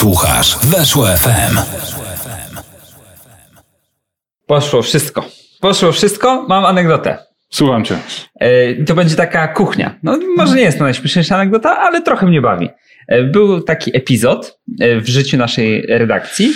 Słuchasz Weszło FM. Poszło wszystko. Poszło wszystko. Mam anegdotę. Słucham cię. E, To będzie taka kuchnia. No, może nie jest to najśmieszniejsza anegdota, ale trochę mnie bawi. E, Był taki epizod e, w życiu naszej redakcji,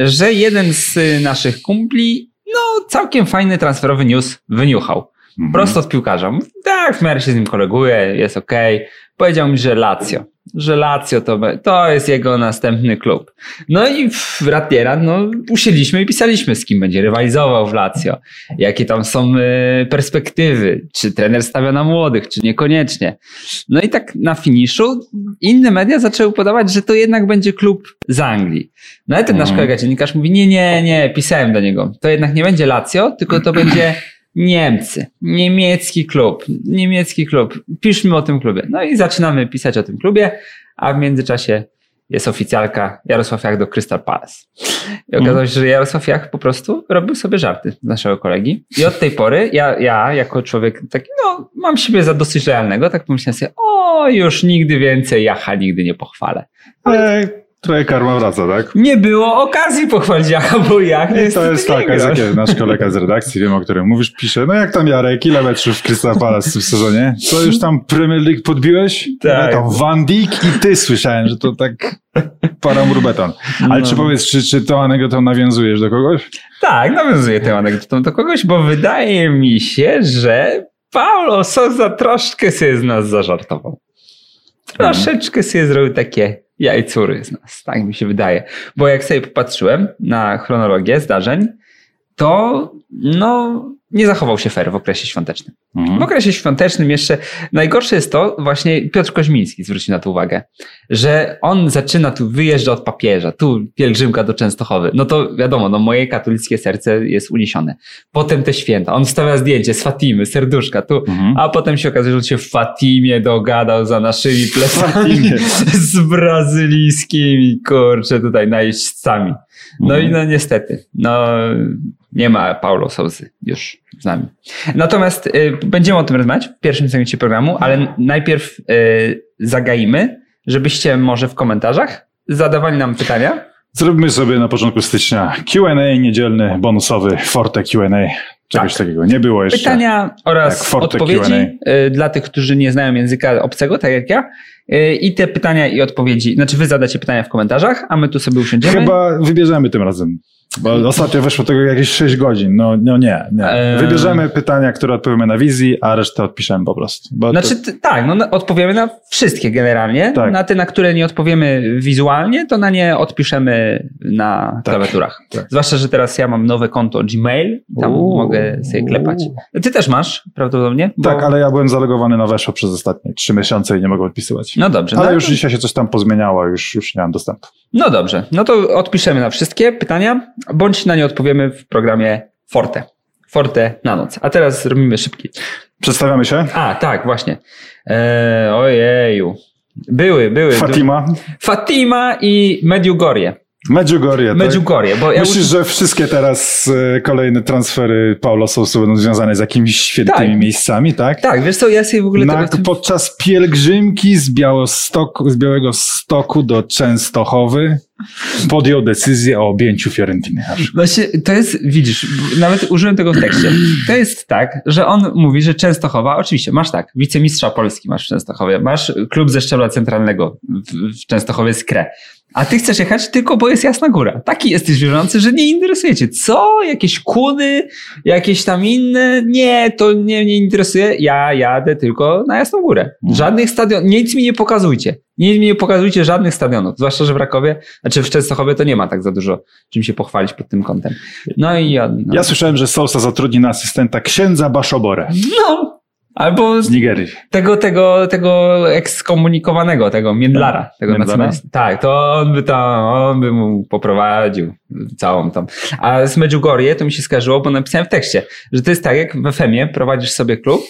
że jeden z naszych kumpli, no całkiem fajny transferowy news wyniuchał. Mhm. Prosto od piłkarza. Tak, w miarę się z nim koleguje, jest okej. Powiedział mi, że Lazio. Że Lazio to, to jest jego następny klub. No i w Ratiera, no usiedliśmy i pisaliśmy, z kim będzie rywalizował w Lazio. Jakie tam są e, perspektywy. Czy trener stawia na młodych, czy niekoniecznie. No i tak na finiszu inne media zaczęły podawać, że to jednak będzie klub z Anglii. No ale ten nasz Mhm. kolega dziennikarz mówi, nie, nie, nie, pisałem do niego. To jednak nie będzie Lazio, tylko to będzie Niemcy. Niemiecki klub. Niemiecki klub. Piszmy o tym klubie. No i zaczynamy pisać o tym klubie, a w międzyczasie jest oficjalka Jarosław Jach do Crystal Palace. I okazało się, że Jarosław Jach po prostu robił sobie żarty z naszego kolegi. I od tej pory ja, ja jako człowiek taki, no, mam siebie za dosyć realnego, tak pomyślałem sobie, o, już nigdy więcej Jacha nigdy nie pochwalę. Ale trochę karma wraca, tak? Nie było okazji pochwalić Jacha, bo Jach I niestety to jest nie tak, jak nasz kolega z redakcji, wiem o którym mówisz, pisze, no jak tam Jarek, ile meczów Crystal Palace w tym sezonie? Co już tam Premier League podbiłeś? Tak. No tam Van Dijk i ty słyszałem, że to tak paramurbeton. Ale No. czy powiedz, czy, czy tą anegdotą nawiązujesz do kogoś? Tak, nawiązuję tę anegdotą do kogoś, bo wydaje mi się, że Paulo Sousa troszkę sobie z nas zażartował. Troszeczkę sobie zrobił takie jajcury z nas, tak mi się wydaje. Bo jak sobie popatrzyłem na chronologię zdarzeń, to no nie zachował się fair w okresie świątecznym. W Mhm. okresie świątecznym jeszcze najgorsze jest to, właśnie Piotr Koźmiński zwrócił na to uwagę, że on zaczyna tu, wyjeżdża od papieża, tu pielgrzymka do Częstochowy. No to wiadomo, no moje katolickie serce jest uniesione. Potem te święta, on wstawia zdjęcie z Fatimy, serduszka tu, Mhm. a potem się okazuje, że on się w Fatimie dogadał za naszymi plecami z brazylijskimi, kurczę, tutaj najeźdźcami. No Mhm. i no niestety, no nie ma Paulo Sousy już z nami. Natomiast y, będziemy o tym rozmawiać w pierwszym segmencie programu, ale najpierw y, zagaimy, żebyście może w komentarzach zadawali nam pytania. Zróbmy sobie na początku stycznia Q&A niedzielny, bonusowy, Forte Q&A. Czegoś Tak. takiego nie było jeszcze. Pytania oraz Tak, odpowiedzi Q&A. y, dla tych, którzy nie znają języka obcego, tak jak ja. Y, I te pytania i odpowiedzi, znaczy wy zadacie pytania w komentarzach, a my tu sobie usiądziemy. Chyba wybierzemy tym razem. Bo ostatnio weszło tego jakieś 6 godzin. No, no nie, nie. Wybierzemy pytania, które odpowiemy na wizji, a resztę odpiszemy po prostu. Bo Znaczy, to, tak, no, na- odpowiemy na wszystkie generalnie. Tak. Na te, na które nie odpowiemy wizualnie, to na nie odpiszemy na Tak, klawiaturach. tak. Zwłaszcza, że teraz ja mam nowe konto Gmail, tam Uuu. mogę sobie klepać. Ty też masz, prawdopodobnie? Bo- tak, ale ja byłem zalogowany na weszło przez ostatnie 3 miesiące i nie mogę odpisywać. No dobrze. ale no, już dzisiaj się coś tam pozmieniało, już, już nie mam dostępu. no dobrze, no to odpiszemy na wszystkie pytania, bądź na nie odpowiemy w programie Forte. Forte na noc. A teraz zrobimy szybki. Przedstawiamy się. A, tak, właśnie. Eee, ojeju. Były, były. Fatima. Fatima i Medjugorje. Medjugorje. Tak? Bo ja Myślisz, że wszystkie teraz e, kolejne transfery Paulo Sousa będą związane z jakimiś świętymi Tak. miejscami, tak? Tak, wiesz co, ja sobie w ogóle Na, tego... podczas pielgrzymki z, z Białego Stoku do Częstochowy podjął decyzję o objęciu Fiorentiny. Właśnie, to jest, widzisz, nawet użyłem tego w tekście. To jest tak, że on mówi, że Częstochowa, oczywiście, masz tak, wicemistrza Polski masz w Częstochowie, masz klub ze szczebla centralnego w, Częstochowie Skre. A ty chcesz jechać tylko, bo jest Jasna Góra. Taki jesteś wierzący, że nie interesuje cię. Co? Jakieś kudy? Jakieś tam inne? Nie, to nie mnie interesuje. Ja jadę tylko na Jasną Górę. Żadnych stadionów, nic mi nie pokazujcie. Nic mi nie pokazujcie żadnych stadionów. Zwłaszcza, że w Rakowie, znaczy w Częstochowie to nie ma tak za dużo czym się pochwalić pod tym kątem. No i ja, no. Ja słyszałem, że Sousa zatrudni na asystenta księdza Baszoborę no. Albo z Nigerii. tego, tego, tego ekskomunikowanego, tego Międlara, tego Międlara? nacjonalisty. Tak, to on by tam, on by mu poprowadził całą tą. A z Medjugorje to mi się skarżyło, bo napisałem w tekście, że to jest tak, jak w FM-ie prowadzisz sobie klub,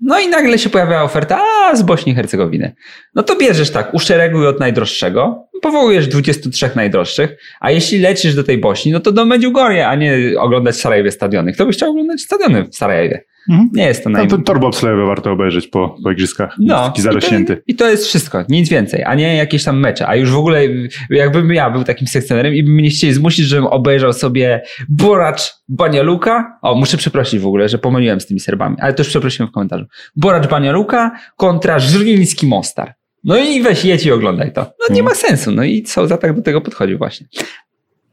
no i nagle się pojawia oferta, a z Bośni i Hercegowiny. No to bierzesz tak, uszereguj od najdroższego, powołujesz 23 najdroższych, a jeśli lecisz do tej Bośni, no to do Medjugorje, a nie oglądać w Sarajewie stadiony. Kto by chciał oglądać stadiony w Sarajewie? Mhm. Nie jest to No naj... ten tor bobslejowy warto obejrzeć po, po igrzyskach. No, Taki i zarośnięty. to, I to jest wszystko, nic więcej, a nie jakieś tam mecze. A już w ogóle, jakbym ja był takim sekcjonerem i by mnie chcieli zmusić, żebym obejrzał sobie Boracz Banialuka. O, muszę przeprosić w ogóle, że pomyliłem z tymi Serbami, ale to już przeprosiłem w komentarzu. Boracz Banialuka kontra Żriliński Mostar. No i weź, jedź i oglądaj to. No nie ma sensu. No i co za tak do tego podchodził właśnie.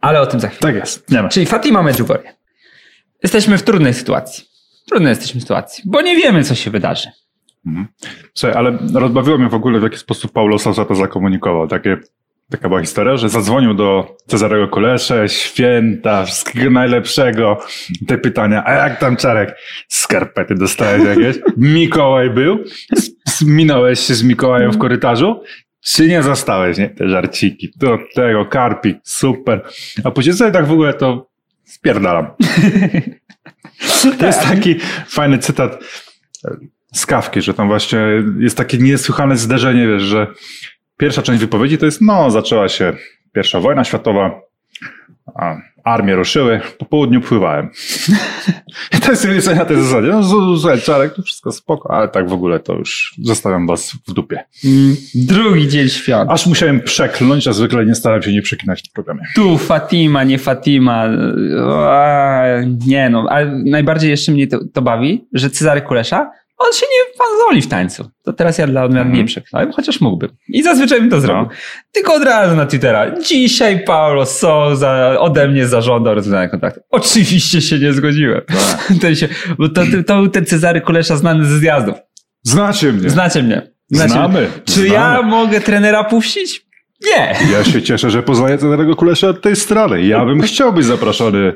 Ale o tym za chwilę. Tak jest. Nie ma. Czyli Fatima Medjugorje. Jesteśmy w trudnej sytuacji. Trudnej jesteśmy sytuacji, bo nie wiemy, co się wydarzy. Słuchaj, ale rozbawiło mnie w ogóle, w jaki sposób Paulo Sousa to zakomunikował. Takie, taka była historia, że zadzwonił do Cezarego Kolesze, święta, wszystkiego najlepszego. Te pytania, a jak tam Czarek? Skarpety dostałeś jakieś? Mikołaj był? Minąłeś się z Mikołajem w korytarzu? Czy nie zostałeś, nie? Te żarciki, do tego, karpik, super. A później sobie tak w ogóle to spierdalam. To jest taki fajny cytat e, z Kawki, że tam właśnie jest takie niesłychane zderzenie, wiesz, że pierwsza część wypowiedzi to jest, no, zaczęła się pierwsza wojna światowa, a armie ruszyły, po południu pływałem. To jest jest na tej zasadzie, no, słuchaj, Czarek, to wszystko spoko, ale tak w ogóle to już zostawiam was w dupie. Mm, Drugi dzień świąt. Aż musiałem przekląć, a zwykle nie staram się nie przeklinać w programie. Tu Fatima, nie Fatima. A, nie no, ale najbardziej jeszcze mnie to, to bawi, że Cezary Kulesza, on się nie panzoli w tańcu. To teraz ja dla odmian Mhm. nie przekląłem, chociaż mógłbym. I zazwyczaj bym to zrobił. Tylko od razu na Twittera. Dzisiaj Paulo Souza ode mnie zażądał rozwiązania kontaktu. Oczywiście się nie zgodziłem. Ten się, bo to, to, był ten Cezary Kulesza znany ze zjazdów. Znacie mnie. Znacie mnie. Znacie Znamy. Mnie. Czy Znamy. ja mogę trenera puścić? Nie. Ja się cieszę, że poznaję Cezarego Kulesza od tej strony. Ja bym chciał być zaproszony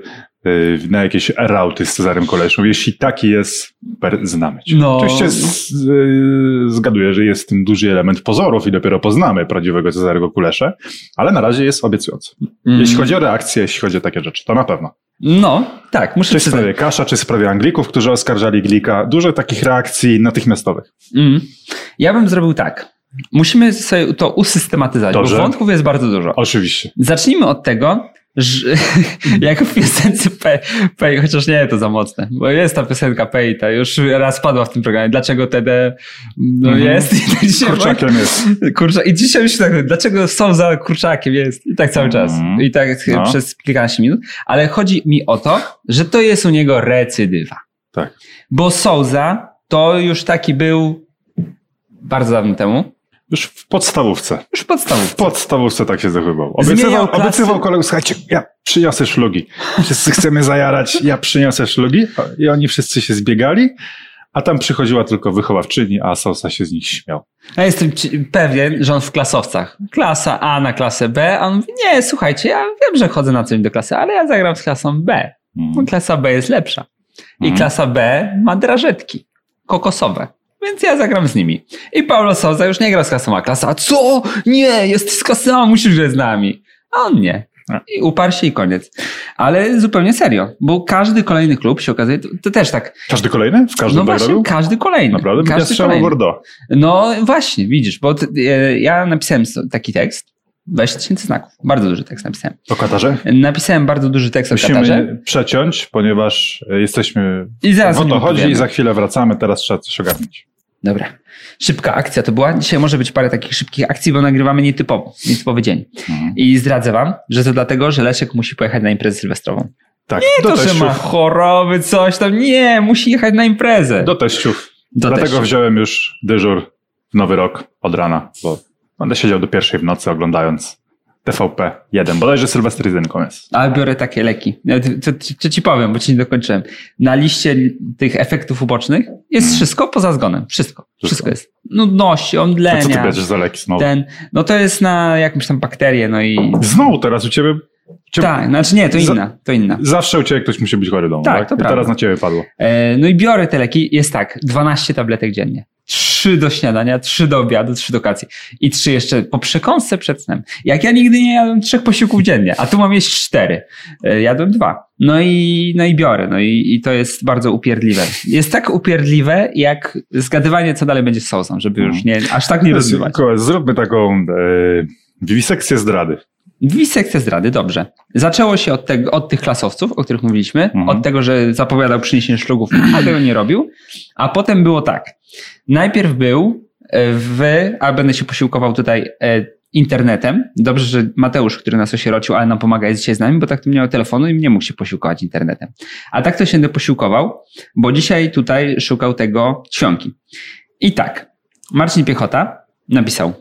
na jakieś rauty z Cezarem Koleszą. Jeśli taki jest, znamy cię. No. Oczywiście z, y, zgaduję, że jest w tym duży element pozorów i dopiero poznamy prawdziwego Cezarego Kuleszę, ale na razie jest obiecujący. Mm. Jeśli chodzi o reakcje, jeśli chodzi o takie rzeczy, to na pewno. No, tak, muszę Czy w sprawie Kasza, czy w sprawie Anglików, którzy oskarżali Glika. Dużo takich reakcji natychmiastowych. Mm. Ja bym zrobił tak. Musimy sobie to usystematyzować, Dobrze. bo wątków jest bardzo dużo. Oczywiście. Zacznijmy od tego, że jak w piosence Pay, Pay, chociaż nie to za mocne, bo jest ta piosenka Pay, ta już raz padła w tym programie. Dlaczego TD no Mhm. jest? I tak dzisiaj Kurczakiem jest. Kurcza, I dzisiaj myślę tak, dlaczego są za kurczakiem jest? I tak cały czas. Mhm. I tak No. przez kilkanaście minut. Ale chodzi mi o to, że to jest u niego recydywa. Tak. Bo Souza to już taki był bardzo dawno temu. Już w podstawówce. Już podstawów. W podstawówce tak się zachowywał. Obiecywał, obiecywał kolegom, słuchajcie, ja przyniosę szlugi. Wszyscy chcemy zajarać, ja przyniosę szlugi. I oni wszyscy się zbiegali, a tam przychodziła tylko wychowawczyni, a Sosa się z nich śmiał. Ja jestem pewien, że on w klasowcach. Klasa A na klasę B, a on mówi, nie, słuchajcie, ja wiem, że chodzę na coś do klasy, ale ja zagram z klasą B. Bo klasa B jest lepsza. I Mhm. klasa B ma drażetki kokosowe. Więc ja zagram z nimi. I Paulo Souza już nie gra z klasą A. Klasa A, co? Nie, jest z klasą A, musisz grać z nami. A on nie. I uparł się i koniec. Ale zupełnie serio, bo każdy kolejny klub się okazuje, to, to też tak, Każdy kolejny? W każdym no właśnie, każdy kolejny. Naprawdę? Każdy kolejny. Bordeaux. No właśnie, widzisz, bo t- e, ja napisałem taki tekst, 20 tysięcy znaków, bardzo duży tekst napisałem. O Katarze? Napisałem bardzo duży tekst o Katarze Musimy przeciąć, ponieważ e, jesteśmy... i zaraz O to chodzi opowiemy. i za chwilę wracamy, teraz trzeba coś ogarnąć. Dobra. Szybka akcja to była. Dzisiaj może być parę takich szybkich akcji, bo nagrywamy nietypowo, nietypowy dzień. Mhm. I zdradzę wam, że to dlatego, że Leszek musi pojechać na imprezę sylwestrową. Tak, Nie do to, że teściów. ma choroby, coś tam. Nie, musi jechać na imprezę. Do teściów. Do Dlatego teściów. wziąłem już dyżur w nowy rok od rana, bo będę siedział do pierwszej w nocy oglądając TVP 1, bodajże Sylwester jedynką jest. Ale biorę takie leki. To, to, to ci powiem, bo ci nie dokończyłem. Na liście tych efektów ubocznych jest wszystko poza zgonem. Wszystko. Wszystko jest. Nudności, A co ty omdlenia. bierzesz za leki znowu? Ten, no to jest na jakąś tam bakterię, no i... Znowu teraz u ciebie... cię- Tak, znaczy nie, to inna, to inna. Zawsze u ciebie ktoś musi być chory domu, Tak, tak? to I prawda. teraz na ciebie padło. E, No i biorę te leki, jest tak, 12 tabletek dziennie. Trzy do śniadania, trzy do obiadu, trzy do kolacji. I trzy jeszcze po przekąsce przed snem. Jak ja nigdy nie jadłem trzech posiłków dziennie, a tu mam jeść cztery. E, Jadłem dwa. No i, no i biorę. No i, i to jest bardzo upierdliwe. Jest tak upierdliwe, jak zgadywanie, co dalej będzie z sosem, żeby już nie, aż tak nie rozbywać. Koła, Zróbmy taką e, wiwisekcję zdrady. Sekcja zdrady, dobrze. Zaczęło się od, tego, od tych klasowców, o których mówiliśmy, Mhm. od tego, że zapowiadał przyniesienie szlugów, a tego nie robił. A potem było tak. Najpierw był e, w, a będę się posiłkował tutaj e, internetem. Dobrze, że Mateusz, który nas osierocił, ale nam pomaga, jest dzisiaj z nami, bo tak to nie miał telefonu i nie mógł się posiłkować internetem. A tak to się będę posiłkował, bo dzisiaj tutaj szukał tego ćwionki. I tak, Marcin Piechota napisał,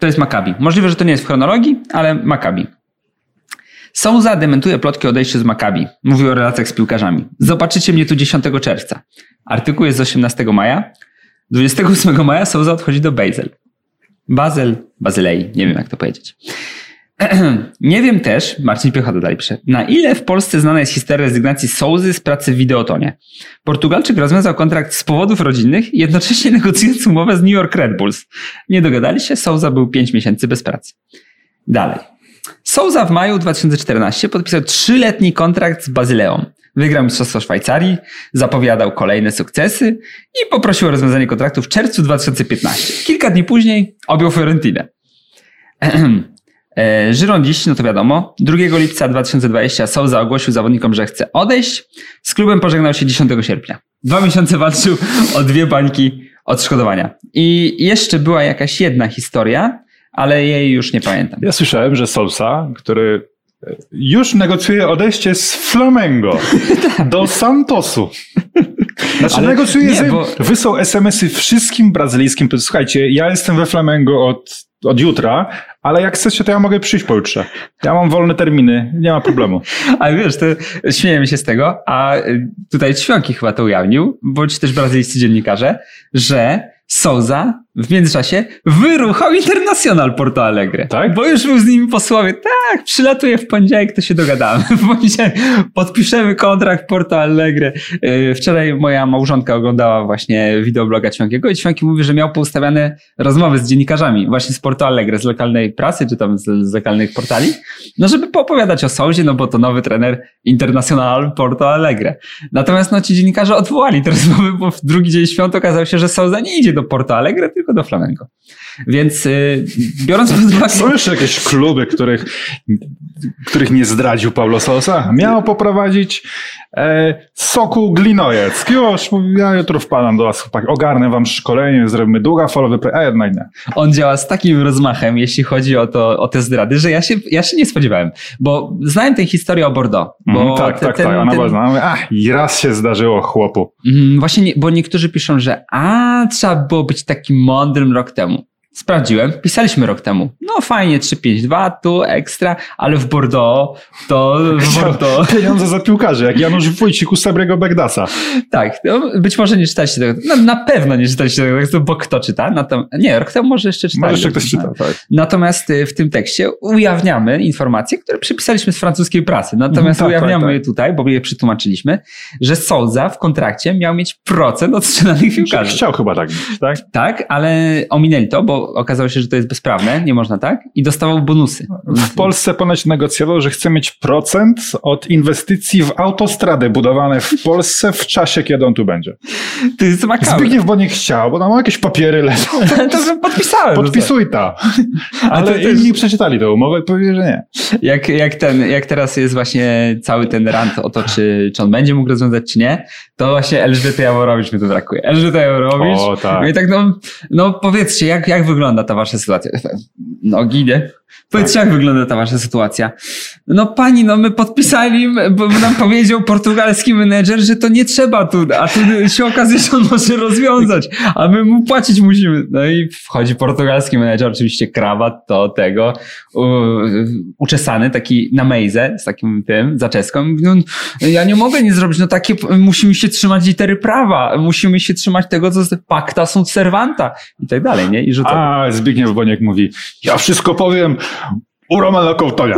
to jest Maccabi. Możliwe, że to nie jest w chronologii, ale Maccabi. Souza dementuje plotki o odejściu z Maccabi. Mówi o relacjach z piłkarzami. Zobaczycie mnie tu 10 czerwca. Artykuł jest z 18 maja. 28 maja Souza odchodzi do Basel. Basel, Bazylei, nie wiem jak to powiedzieć. Nie wiem też, Marcin Piechota dalej pisze, na ile w Polsce znana jest historia rezygnacji Souzy z pracy w Videotonie. Portugalczyk rozwiązał kontrakt z powodów rodzinnych, jednocześnie negocjując umowę z New York Red Bulls. Nie dogadali się, Souza był 5 miesięcy bez pracy. Dalej. Souza w maju 2014 podpisał trzyletni kontrakt z Bazyleą. Wygrał Mistrzostwo Szwajcarii, zapowiadał kolejne sukcesy i poprosił o rozwiązanie kontraktu w czerwcu 2015. Kilka dni później objął Fiorentinę. E, Żyrondziś, no to wiadomo, 2 lipca 2020 Souza ogłosił zawodnikom, że chce odejść. Z klubem pożegnał się 10 sierpnia. Dwa miesiące walczył o dwie bańki odszkodowania. I jeszcze była jakaś jedna historia, ale jej już nie pamiętam. Ja słyszałem, że Sousa, który już negocjuje odejście z Flamengo do Santosu. Znaczy Ale negocjuje, nie, bo- wysłał SMS-y wszystkim brazylijskim. Słuchajcie, ja jestem we Flamengo od, od jutra, ale jak chcecie, to ja mogę przyjść pojutrze. Ja mam wolne terminy, nie ma problemu. Ale wiesz, to śmiejemy się z tego, a y, tutaj Ćwionki chyba to ujawnił, bądź też brazylijscy dziennikarze, że Souza w międzyczasie wyruchał Internacional Porto Alegre. Tak? Bo już był z nimi posłowie. Tak, przylatuje w poniedziałek, to się dogadamy. W poniedziałek podpiszemy kontrakt Porto Alegre. Y, Wczoraj moja małżonka oglądała właśnie wideobloga Ćwionkiego i Ćwionki mówi, że miał poustawiane rozmowy z dziennikarzami właśnie z Porto Alegre, z lokalnej prasy, czy tam z, z lokalnych portali, no żeby poopowiadać o Souzie, no bo to nowy trener Internacional Porto Alegre. Natomiast no ci dziennikarze odwołali te rozmowy, bo w drugi dzień świąt okazało się, że Souza nie idzie do Porto Alegre, tylko do Flamengo. Więc y, biorąc pod uwagę... Są jeszcze jakieś kluby, których, których nie zdradził Paulo Sousa? Miał poprowadzić Soku Glinojec. Już, ja jutro wpadam do was, chłopak, ogarnę wam szkolenie, zrobimy długofalowy, pre- a jednak nie. On działa z takim rozmachem, jeśli chodzi o, to, o te zdrady, że ja się, ja się nie spodziewałem. Bo znałem tę historię o Bordeaux. Bo Mhm, tak, te- tak, ten- tak, ona ten- była znana. Ach, i raz się zdarzyło chłopu. Mm, Właśnie, nie, bo niektórzy piszą, że a, trzeba było być takim mądrym rok temu. Sprawdziłem, pisaliśmy rok temu. No fajnie, 352, tu ekstra, ale w Bordeaux, to w Bordeaux, Pieniądze za piłkarzy, jak Janusz Wójcik u Sabrego Begdasa. tak, no, być może nie czytaliście tego, no, na pewno nie czytaliście tego tekstu, bo kto czyta? Natom- nie, rok temu może jeszcze czytali. Może jeszcze ktoś czyta, tak. Natomiast y, w tym tekście ujawniamy informacje, które przypisaliśmy z francuskiej prasy. Natomiast Mhm, tak, ujawniamy tak, tak. je tutaj, bo je przetłumaczyliśmy, że Souza w kontrakcie miał mieć procent od sprzedanych piłkarzy. Chciał chyba tak być, tak? Tak, ale ominęli to, bo okazało się, że to jest bezprawne, nie można tak, i dostawał bonusy. W Polsce ponoć negocjował, że chce mieć procent od inwestycji w autostrady budowane w Polsce w czasie, kiedy on tu będzie. To jest makabre. Zbigniew bo nie chciał, bo tam jakieś papiery leżą. To podpisałem. Podpisuj to. Ale to też- inni przeczytali tę umowę i powiedzieli, że nie. Jak, jak, ten, jak teraz jest właśnie cały ten rant o to, czy, czy on będzie mógł rozwiązać, czy nie, to właśnie Elżbiety Jaworowicz mi tu brakuje. Elżbieta Jaworowicz. O, tak. No i tak, no, no powiedzcie, jak, jak wygląda ta wasza sytuacja? Nogi, nie? Powiedzcie, jak wygląda ta wasza sytuacja? No pani, no my podpisali, bo nam powiedział portugalski menedżer, że to nie trzeba tu, a tu się okazuje, że on może rozwiązać, a my mu płacić musimy. No i wchodzi portugalski menedżer, oczywiście krawat to tego, u, uczesany, taki na mejze, z takim tym, zaczeską. No, ja nie mogę nie zrobić, no takie, musimy się trzymać litery prawa, musimy się trzymać tego, co jest pacta sunt servanta i tak dalej, nie? I to... A Zbigniew Boniek mówi, ja wszystko powiem u Romana Kołtonia.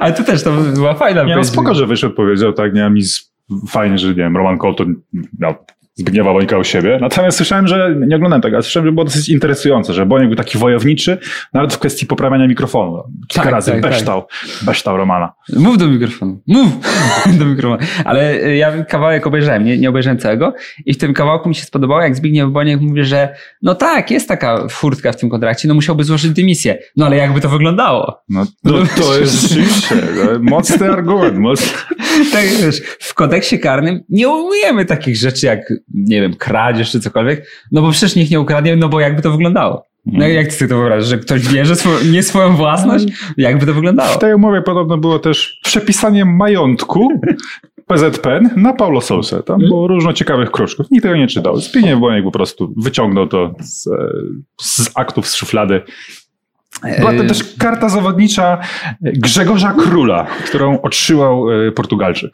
Ale to też to była fajna Nie, no spoko, że wyszedł, powiedział, tak, nie, mi z... fajnie, że nie wiem, Roman Kołton miał Zbigniewa Bońka u siebie. Natomiast słyszałem, że, nie oglądałem tego, ale słyszałem, że było dosyć interesujące, że Boniek był taki wojowniczy, nawet w kwestii poprawiania mikrofonu. Kilka Tak, razy tak, tak. beształ, beształ Romana. Mów do mikrofonu. Mów do mikrofonu. Ale y, ja kawałek obejrzałem, nie, nie obejrzałem całego i w tym kawałku mi się spodobało, jak Zbigniew Boniek mówi, że no tak, jest taka furtka w tym kontrakcie, no musiałby złożyć dymisję. No ale jakby to wyglądało? No, no to jest rzeczywiście no, mocny argument. Mocny. Tak wiesz, w kodeksie karnym nie umujemy takich rzeczy jak, nie wiem, kradzież czy cokolwiek, no bo przecież nikt nie ukradnie, no bo jakby to wyglądało. No jak ty sobie to wyobrażasz, że ktoś bierze swo- nie swoją własność? Jakby to wyglądało? W tej umowie podobno było też przepisanie majątku PZPN na Paulo Sousę. Tam było różno ciekawych kruczków. Nikt tego nie czytał. Zbigniew Boniek po prostu wyciągnął to z, e, z aktów z szuflady. Była to E, też karta zawodnicza Grzegorza Króla, którą otrzymał e, Portugalczyk.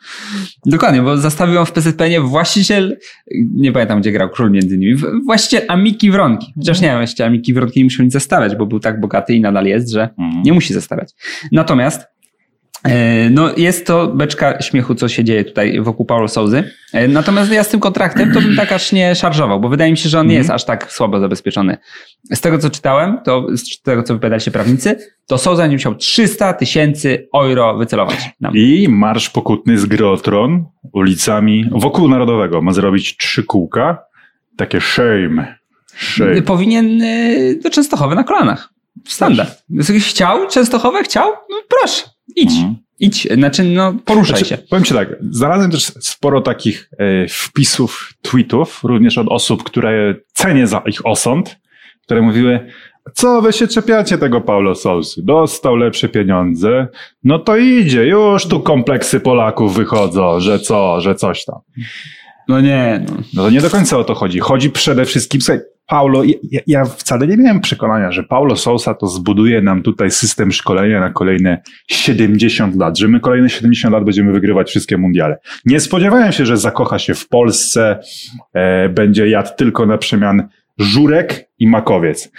Dokładnie, bo zastawił ją w PZPN właściciel, nie pamiętam gdzie grał król między nimi, w- właściciel Amiki Wronki. Chociaż nie wiem, jeszcze Amiki Wronki nie musiał nic zastawiać, bo był tak bogaty i nadal jest, że nie musi zastawiać. Natomiast no jest to beczka śmiechu, co się dzieje tutaj wokół Paulo Souzy. E, Natomiast ja z tym kontraktem to bym tak aż nie szarżował, bo wydaje mi się, że on nie jest aż tak słabo zabezpieczony. Z tego, co czytałem, to z tego, co wypowiadali się prawnicy, to Souza nie musiał 300 tysięcy euro wycelować nam. I marsz pokutny z gry o tron ulicami wokół Narodowego. Ma zrobić trzy kółka. Takie shame. Shame. Powinien y, do Częstochowy na kolanach. Standard. Chciał Częstochowę? Chciał? No proszę, idź. Mhm. Idź, znaczy no poruszaj Znaczy, się. Powiem Ci tak, znalazłem też sporo takich e, wpisów, tweetów, również od osób, które cenię za ich osąd, które mówiły, co wy się czepiacie tego Paulo Sousy? Dostał lepsze pieniądze, no to idzie, już tu kompleksy Polaków wychodzą, że co, że coś tam. No nie, no. No to nie do końca o to chodzi. Chodzi przede wszystkim, słuchaj, Paulo, ja, ja wcale nie miałem przekonania, że Paulo Sousa to zbuduje nam tutaj system szkolenia na kolejne 70 lat, że my kolejne 70 lat będziemy wygrywać wszystkie mundiale. Nie spodziewałem się, że zakocha się w Polsce, e, będzie jadł tylko na przemian żurek i makowiec.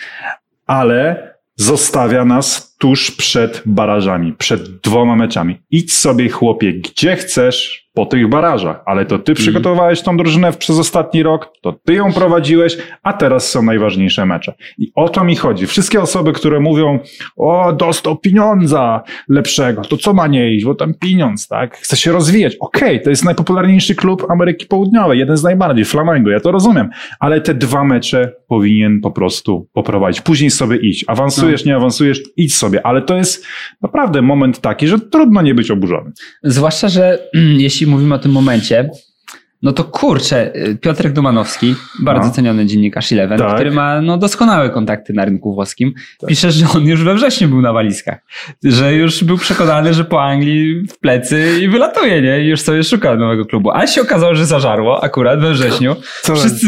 Ale zostawia nas tuż przed barażami, przed dwoma meczami. Idź sobie, chłopie, gdzie chcesz po tych barażach, ale to ty przygotowałeś tą drużynę przez ostatni rok, to ty ją prowadziłeś, a teraz są najważniejsze mecze. I o to mi chodzi. Wszystkie osoby, które mówią, o, dostał pieniądza lepszego, to co ma nie iść, bo tam pieniądz, tak? Chce się rozwijać. Okej, to jest najpopularniejszy klub Ameryki Południowej, jeden z najbardziej, Flamengo, ja to rozumiem, ale te dwa mecze powinien po prostu poprowadzić. Później sobie idź. Awansujesz, nie awansujesz, idź sobie, ale to jest naprawdę moment taki, że trudno nie być oburzonym. Zwłaszcza, że jeśli mówimy o tym momencie, no to kurczę, y, Piotrek Dumanowski, bardzo No. ceniony dziennikarz Eleven, Tak. który ma no, doskonałe kontakty na rynku włoskim, pisze, że on już we wrześniu był na walizkach. Że już był przekonany, że po Anglii w plecy i wylatuje, nie? I już sobie szuka nowego klubu. A się okazało, że zażarło akurat we wrześniu. Co- Wszyscy...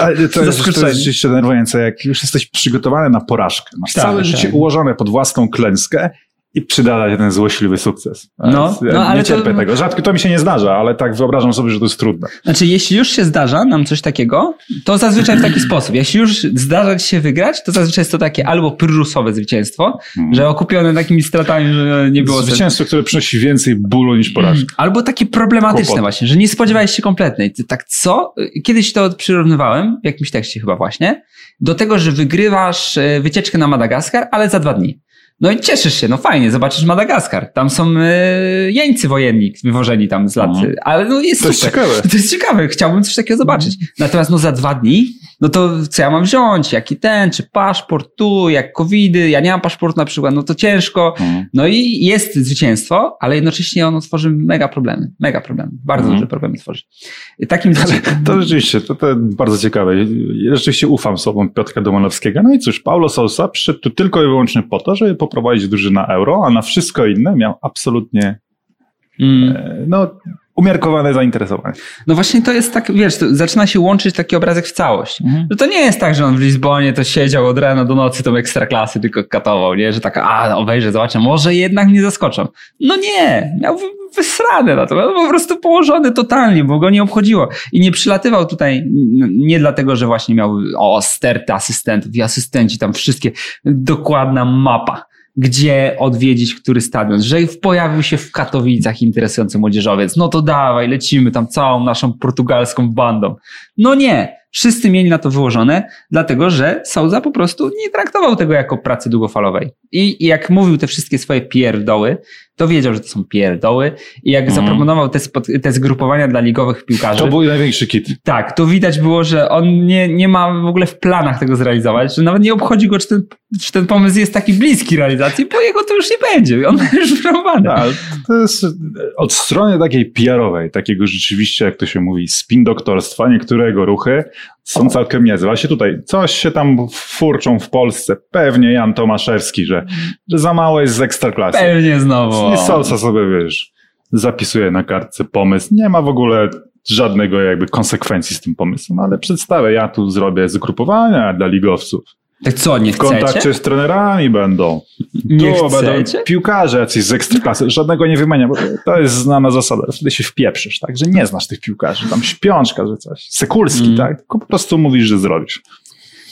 Ale to jest, to jest rzeczywiście denerwujące, jak już jesteś przygotowany na porażkę, masz Tak, całe tak. życie ułożone pod własną klęskę i przydada się ten złośliwy sukces. No, ja no, ale nie to- cierpię tego. Rzadko to mi się nie zdarza, ale tak wyobrażam sobie, że to jest trudne. Znaczy, jeśli już się zdarza nam coś takiego, to zazwyczaj w taki sposób. Jeśli już zdarza ci się wygrać, to zazwyczaj jest to takie albo pyrrusowe zwycięstwo, że okupione takimi stratami, że nie było. Zwycięstwo, które przynosi więcej bólu niż porażka. Albo takie problematyczne Kłopot. właśnie, że nie spodziewałeś się kompletnej. Ty Tak co? Kiedyś to przyrównywałem, w jakimś tekście chyba właśnie, do tego, że wygrywasz e, wycieczkę na Madagaskar, ale za dwa dni. No i cieszysz się, no fajnie, zobaczysz Madagaskar. Tam są e, jeńcy wojenni wywożeni tam z lat. Mhm. Ale no jest To jest super. ciekawe. To jest ciekawe, chciałbym coś takiego zobaczyć. Natomiast no za dwa dni, no to co ja mam wziąć? Jaki ten, czy paszport tu, jak covidy, ja nie mam paszportu na przykład, no to ciężko. Mhm. No i jest zwycięstwo, ale jednocześnie ono tworzy mega problemy. Mega problemy. Bardzo Mhm. duże problemy tworzy. Takim Ale to rzeczywiście, to, to bardzo ciekawe. Rzeczywiście ufam słowom Piotrka Domanowskiego. No i cóż, Paulo Sousa przyszedł tu tylko i wyłącznie po to, żeby poprowadzić drużynę na euro, a na wszystko inne miał absolutnie Mm. e, no, umiarkowane zainteresowanie. No właśnie to jest tak, wiesz, zaczyna się łączyć taki obrazek w całość. Że to nie jest tak, że on w Lizbonie to siedział od rana do nocy tą ekstraklasy tylko katował, nie? Że tak, a obejrzę, zobaczę, może jednak mnie zaskoczą. No nie, miał wy- wysrane na to, miał po prostu położony totalnie, bo go nie obchodziło. I nie przylatywał tutaj nie dlatego, że właśnie miał o sterty asystentów i asystenci tam wszystkie, dokładna mapa. Gdzie odwiedzić który stadion, że pojawił się w Katowicach interesujący młodzieżowiec, no to dawaj, lecimy tam całą naszą portugalską bandą. No nie, wszyscy mieli na to wyłożone, dlatego że Souza po prostu nie traktował tego jako pracy długofalowej. I, i jak mówił te wszystkie swoje pierdoły, to wiedział, że to są pierdoły i jak mm. zaproponował te, te zgrupowania dla ligowych piłkarzy. To był największy kit. Tak, to widać było, że on nie, nie ma w ogóle w planach tego zrealizować, że nawet nie obchodzi go, czy ten, czy ten pomysł jest taki bliski realizacji, bo jego to już nie będzie. On już wyrobany. Tak, to jest od strony takiej PR-owej, takiego rzeczywiście, jak to się mówi, spin doktorstwa, niektóre ruchy są całkiem niezłe. Właśnie tutaj coś się tam furczą w Polsce. Pewnie Jan Tomaszewski, że, że za mało jest z ekstraklasy. Pewnie znowu. I Solsa sobie, wiesz, zapisuje na kartce pomysł. Nie ma w ogóle żadnego jakby konsekwencji z tym pomysłem, ale przedstawę, ja tu zrobię zgrupowania dla ligowców. Tak co, nie W kontakcie z trenerami będą. Nie tu chcecie? będą piłkarze jacyś z ekstraklasy. Żadnego nie wymienia, bo to jest znana zasada. Wtedy się wpieprzysz, tak? Że nie znasz tych piłkarzy. Tam śpiączka, że coś. Sekulski, Mm. tak? Tylko po prostu mówisz, że zrobisz.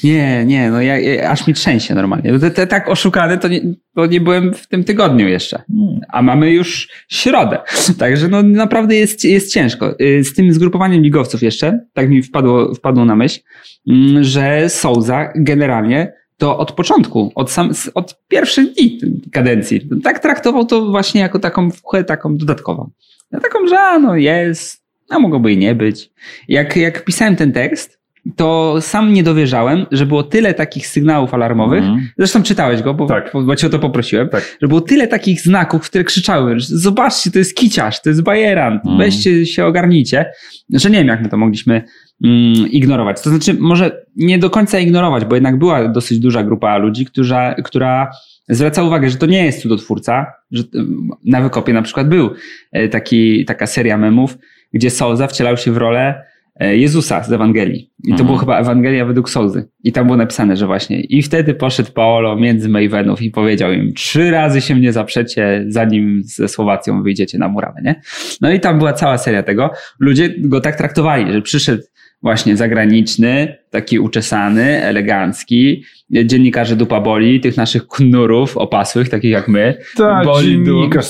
Nie, nie, no ja, ja, aż mi trzęsie normalnie. Te, te, tak oszukany to nie, to nie byłem w tym tygodniu jeszcze. A mamy już środę. Także no naprawdę jest, jest ciężko. Y, Z tym zgrupowaniem ligowców jeszcze, tak mi wpadło, wpadło na myśl, mm, że Souza generalnie to od początku, od, sam, od pierwszych dni kadencji, tak traktował to właśnie jako taką wchłę, taką dodatkową. No, taką, że no jest, a mogłoby i nie być. Jak, jak pisałem ten tekst, to sam nie dowierzałem, że było tyle takich sygnałów alarmowych. Mhm. Zresztą czytałeś go, bo, Tak. bo, bo cię o to poprosiłem. Tak. Że było tyle takich znaków, które krzyczały, że zobaczcie, to jest kiciarz, to jest bajeran, Mhm. weźcie się ogarnijcie, że nie wiem, jak my to mogliśmy mm, ignorować. To znaczy, może nie do końca ignorować, bo jednak była dosyć duża grupa ludzi, która, która zwraca uwagę, że to nie jest cudotwórca, że mm, na wykopie na przykład był e, taki, taka seria memów, gdzie Souza wcielał się w rolę Jezusa z Ewangelii. I to Mhm. było chyba Ewangelia według Souzy. I tam było napisane, że właśnie i wtedy poszedł Paolo między Mavenów i powiedział im, trzy razy się mnie zaprzecie, zanim ze Słowacją wyjdziecie na murawę, nie? No i tam była cała seria tego. Ludzie go tak traktowali, że przyszedł właśnie zagraniczny, taki uczesany, elegancki, dziennikarze dupa boli, tych naszych knurów opasłych, takich jak my. Tak, Boli dziennikarz,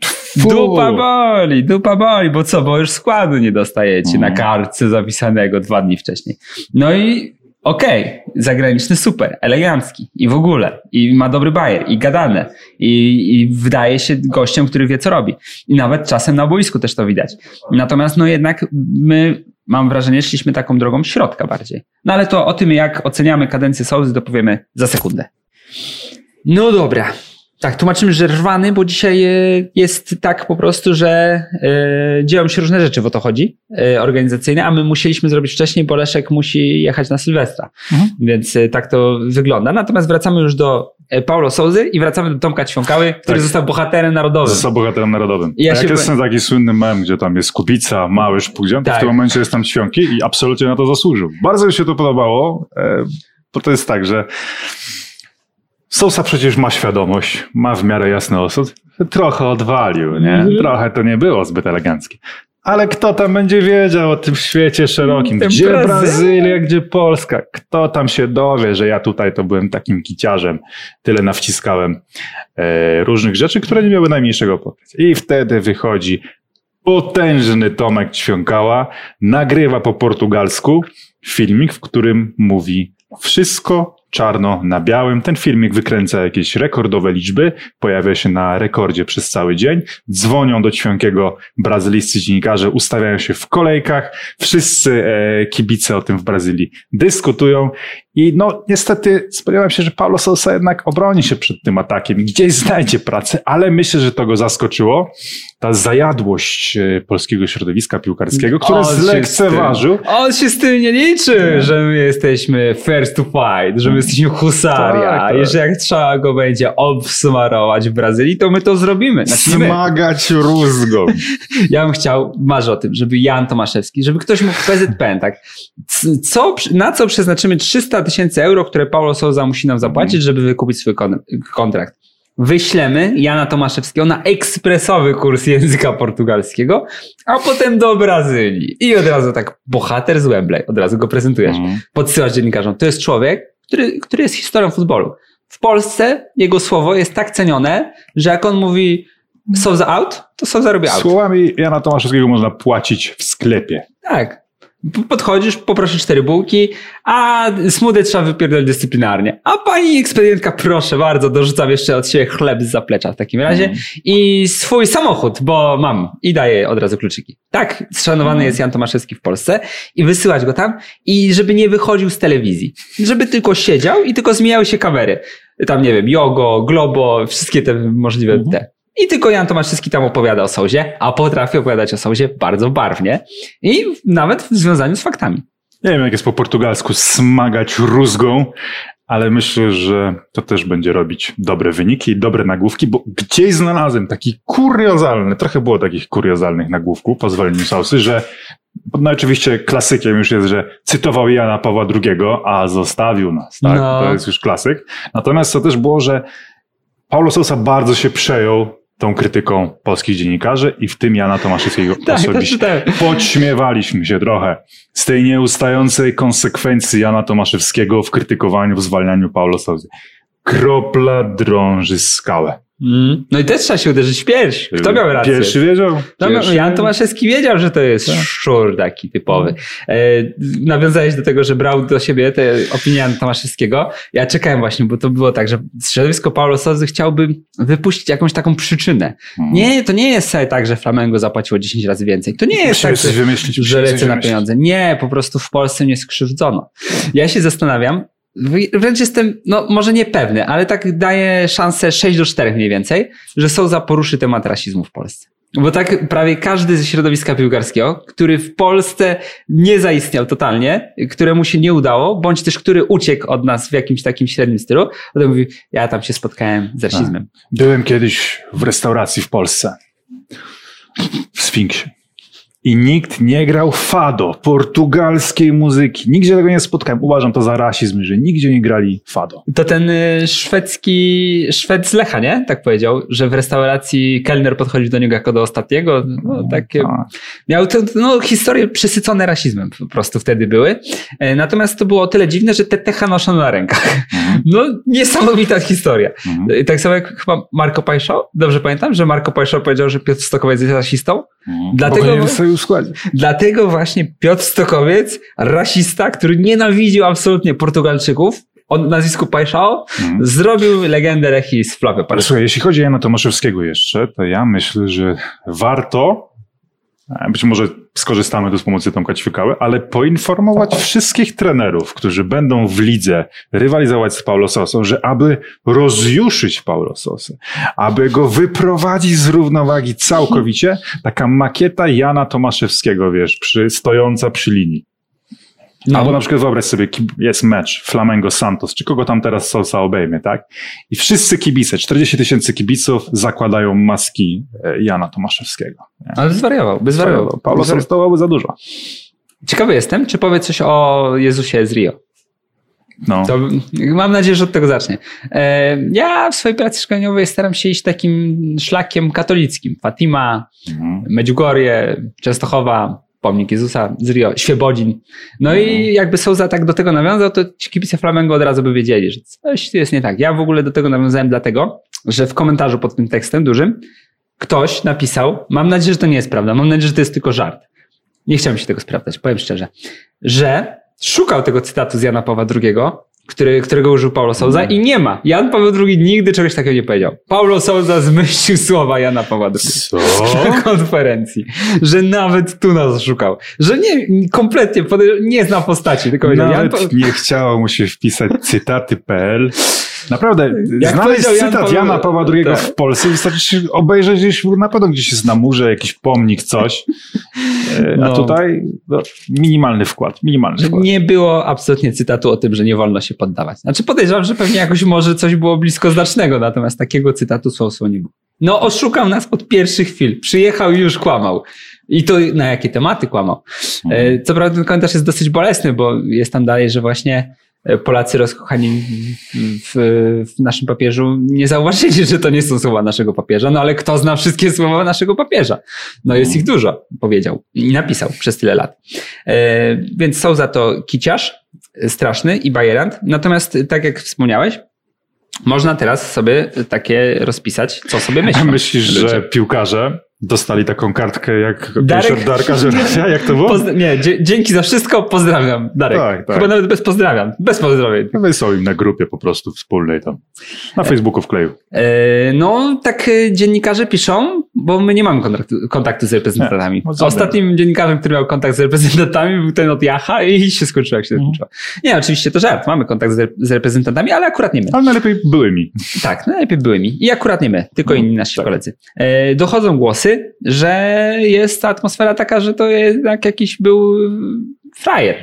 tfu. Dupa boli, dupa boli, bo co, bo już składu nie dostajecie na Mhm. kartce zapisanego dwa dni wcześniej. No i okej, zagraniczny super, elegancki i w ogóle, i ma dobry bajer, i gadane, i, i wydaje się gościem, który wie co robi. I nawet czasem na boisku też to widać. Natomiast no jednak my, mam wrażenie, szliśmy taką drogą środka bardziej. No ale to o tym, jak oceniamy kadencję Sołzy, to powiemy za sekundę. No dobra. Tak, tłumaczymy, że rwany, bo dzisiaj e, jest tak po prostu, że e, dzieją się różne rzeczy, w o to chodzi, e, organizacyjne, a my musieliśmy zrobić wcześniej, bo Leszek musi jechać na Sylwestra. Mhm. Więc tak to wygląda. Natomiast wracamy już do Paulo Souzy i wracamy do Tomka Ćwiąkały, który Tak. został bohaterem narodowym. Został bohaterem narodowym. Ja jak jest ten taki słynny mem, gdzie tam jest Kubica, mały szpudzian, to Tak. w tym momencie jest tam Ćwiąki i absolutnie na to zasłużył. Bardzo mi się to podobało, bo to jest tak, że Sousa przecież ma świadomość, ma w miarę jasny osud, trochę odwalił, nie? Mhm. Trochę to nie było zbyt eleganckie. Ale kto tam będzie wiedział o tym świecie szerokim? Gdzie Brazylia? Brazylia, gdzie Polska? Kto tam się dowie, że ja tutaj to byłem takim kiciarzem, tyle nawciskałem e, różnych rzeczy, które nie miały najmniejszego pokrycia. I wtedy wychodzi potężny Tomek Ćwiąkała, nagrywa po portugalsku filmik, w którym mówi wszystko czarno na białym. Ten filmik wykręca jakieś rekordowe liczby, pojawia się na rekordzie przez cały dzień. Dzwonią do Ćwiąkiego brazylijscy dziennikarze, ustawiają się w kolejkach. Wszyscy e, kibice o tym w Brazylii dyskutują i no niestety spodziewałem się, że Paulo Sousa jednak obroni się przed tym atakiem i gdzieś znajdzie pracę, ale myślę, że to go zaskoczyło. Ta zajadłość e, polskiego środowiska piłkarskiego, które zlekceważył. On się z tym nie liczy, że my jesteśmy first to fight, że my jesteśmy husaria. Tak, tak. I że jak trzeba go będzie obsmarować w Brazylii, to my to zrobimy. Znaczy nie. Smagać rózgą. Ja bym chciał, marzę o tym, żeby Jan Tomaszewski, żeby ktoś mógł PZPN, tak, co, na co przeznaczymy 300 tysięcy euro, które Paulo Souza musi nam zapłacić, żeby wykupić swój kon- kontrakt. Wyślemy Jana Tomaszewskiego na ekspresowy kurs języka portugalskiego, a potem do Brazylii. I od razu tak, bohater z Wembley, od razu go prezentujesz. Mhm. Podsyłasz dziennikarzom. To jest człowiek, który, który jest historią futbolu. w Polsce jego słowo jest tak cenione, że jak on mówi Souza out, to Souza robi out. Słowami Jana Tomaszewskiego można płacić w sklepie. Tak. Podchodzisz, poproszę cztery bułki, a smudę trzeba wypierdolić dyscyplinarnie. A pani ekspedientka, proszę bardzo, dorzucam jeszcze od siebie chleb z zaplecza w takim razie i swój samochód, bo mam i daję od razu kluczyki. Tak, szanowany jest Jan Tomaszewski w Polsce i wysyłać go tam i żeby nie wychodził z telewizji. Żeby tylko siedział i tylko zmieniały się kamery. Tam, nie wiem, Jogo, Globo, wszystkie te możliwe te. I tylko Jan Tomaszewski tam opowiada o Sołzie, a potrafi opowiadać o Sołzie bardzo barwnie i nawet w związaniu z faktami. Nie wiem, jak jest po portugalsku smagać rózgą, ale myślę, że to też będzie robić dobre wyniki i dobre nagłówki, bo gdzieś znalazłem taki kuriozalny, trochę było takich kuriozalnych nagłówków, pozwoleniu Sausy, że no oczywiście klasykiem już jest, że cytował Jana Pawła II, a zostawił nas, tak? No. To jest już klasyk. Natomiast to też było, że Paulo Sousa bardzo się przejął tą krytyką polskich dziennikarzy i w tym Jana Tomaszewskiego Tak, osobiście. czytałem. Podśmiewaliśmy się trochę z tej nieustającej konsekwencji Jana Tomaszewskiego w krytykowaniu, w zwalnianiu Paulo Sousy. Kropla drąży skałę. Mm. No i też trzeba się uderzyć w pierś. Kto miał rację? Pierwszy wiedział? No, Pierwszy Jan Tomaszewski wiedział, że to jest Tak. szczur taki typowy. E, nawiązałeś do tego, że brał do siebie te opinie Jana Tomaszewskiego. Ja czekałem właśnie, bo to było tak, że środowisko Paulo Sozy chciałby wypuścić jakąś taką przyczynę. Mhm. Nie, to nie jest tak, że Flamengo zapłaciło 10 razy więcej. To nie jest Musimy tak, że, że lecę na pieniądze. Nie, po prostu w Polsce nie skrzywdzono. Ja się zastanawiam, Wręcz jestem, no może nie pewny, ale tak daję szansę 6 do 4 mniej więcej, że Souza poruszy temat rasizmu w Polsce. Bo tak prawie każdy ze środowiska piłkarskiego, który w Polsce nie zaistniał totalnie, któremu się nie udało, bądź też który uciekł od nas w jakimś takim średnim stylu, potem mówi, ja tam się spotkałem z rasizmem. Byłem kiedyś w restauracji w Polsce. W Sfinksie. I nikt nie grał fado, portugalskiej muzyki. Nigdzie tego nie spotkałem. Uważam to za rasizm, że nigdzie nie grali fado. To ten y, szwedzki, Szwed z Lecha, nie? Tak powiedział, że w restauracji kelner podchodził do niego jako do ostatniego. No, takie, A, Miał to, no, historie przesycone rasizmem po prostu wtedy były. E, Natomiast to było o tyle dziwne, że te techa noszą na rękach. No, niesamowita historia. Mhm. E, Tak samo jak chyba Marco Pajszo, dobrze pamiętam, że Marco Pajszo powiedział, że Piotr Stokowiec jest rasistą. Dlatego- Bo go nie wystawił w składzie. Dlatego właśnie Piotr Stokowiec, rasista, który nienawidził absolutnie Portugalczyków, o nazwisku Pajszao, Mhm. zrobił legendę Lechi z Flavio słuchaj, jeśli chodzi o Jana Tomaszewskiego jeszcze, to ja myślę, że warto, być może skorzystamy tu z pomocy Tomka Ćwikały, ale poinformować wszystkich trenerów, którzy będą w lidze rywalizować z Paulo Sosą, że aby rozjuszyć Paulo Sosę, aby go wyprowadzić z równowagi całkowicie, taka makieta Jana Tomaszewskiego, wiesz, przy, stojąca przy linii. No. Albo na przykład wyobraź sobie, jest mecz Flamengo Santos, czy kogo tam teraz Sosa obejmie, tak? I wszyscy kibice, 40 tysięcy kibiców zakładają maski e, Jana Tomaszewskiego. Nie? Ale zwariował, by zwariował. Paulo Zwariował. Sosa byłoby za dużo. Ciekawy jestem, czy powie coś o Jezusie z Rio. No. To mam nadzieję, że od tego zacznie. E, Ja w swojej pracy szkoleniowej staram się iść takim szlakiem katolickim. Fatima, Mhm. Medjugorje, Częstochowa, pomnik Jezusa z Rio, Świebodzin. No i jakby Souza tak do tego nawiązał, to ci kibice Flamengo od razu by wiedzieli, że coś tu jest nie tak. Ja w ogóle do tego nawiązałem dlatego, że w komentarzu pod tym tekstem dużym ktoś napisał, mam nadzieję, że to nie jest prawda, mam nadzieję, że to jest tylko żart. Nie chciałem się tego sprawdzać, powiem szczerze, że szukał tego cytatu z Jana Pawła II, który, którego użył Paulo Souza i nie ma. Jan Paweł II nigdy czegoś takiego nie powiedział. Paulo Souza zmyślił słowa Jana Pawła II Co? na konferencji, że nawet tu nas szukał, że nie, kompletnie nie zna postaci, tylko powiedział, Jan Nawet pa- nie chciało mu się wpisać cytaty.pl. Naprawdę, Jak znaleźć powiedział Jan cytat Paweł- Jana Pawła II tak. w Polsce, wystarczy się obejrzeć gdzieś, na pewno gdzieś jest na murze, jakiś pomnik, coś. E, A No. tutaj no, minimalny wkład, minimalny wkład. nie było absolutnie cytatu o tym, że nie wolno się poddawać. Znaczy podejrzewam, że pewnie jakoś może coś było blisko znacznego, natomiast takiego cytatu słowo nie było. No oszukał nas od pierwszych chwil. Przyjechał i już kłamał. I to na jakie tematy kłamał. E, Co prawda ten komentarz jest dosyć bolesny, bo jest tam dalej, że właśnie Polacy rozkochani w, w, naszym papieżu nie zauważyli, że to nie są słowa naszego papieża, no ale kto zna wszystkie słowa naszego papieża? No jest ich dużo, powiedział i napisał przez tyle lat. E, więc są za to kiciarz e, straszny i bajerant. Natomiast e, tak jak wspomniałeś, Można teraz sobie takie rozpisać, co sobie myślą. Myślisz, ludzie. że piłkarze dostali taką kartkę jak Darek- Darek... Darka Żurasia? Jak to było? Pozd- nie, dzięki za wszystko, pozdrawiam, Darek. Tak, tak. Chyba nawet bez pozdrawiam, bez pozdrowień. Wysłał im na grupie po prostu wspólnej tam. Na Facebooku wkleił. E, No, tak e, dziennikarze piszą, bo my nie mamy kontaktu, kontaktu z reprezentantami. Nie, no. Ostatnim dziennikarzem, który miał kontakt z reprezentantami był ten od Jacha i się skończyło jak się Mhm. skończyło. Nie, oczywiście to żart, mamy kontakt z, re- z reprezentantami, ale akurat nie my. Ale najlepiej byłymi. Tak, najlepiej były mi. I akurat nie my, tylko No, inni nasi tak. koledzy. E, dochodzą głosy, że jest ta atmosfera taka, że to jednak jakiś był frajer.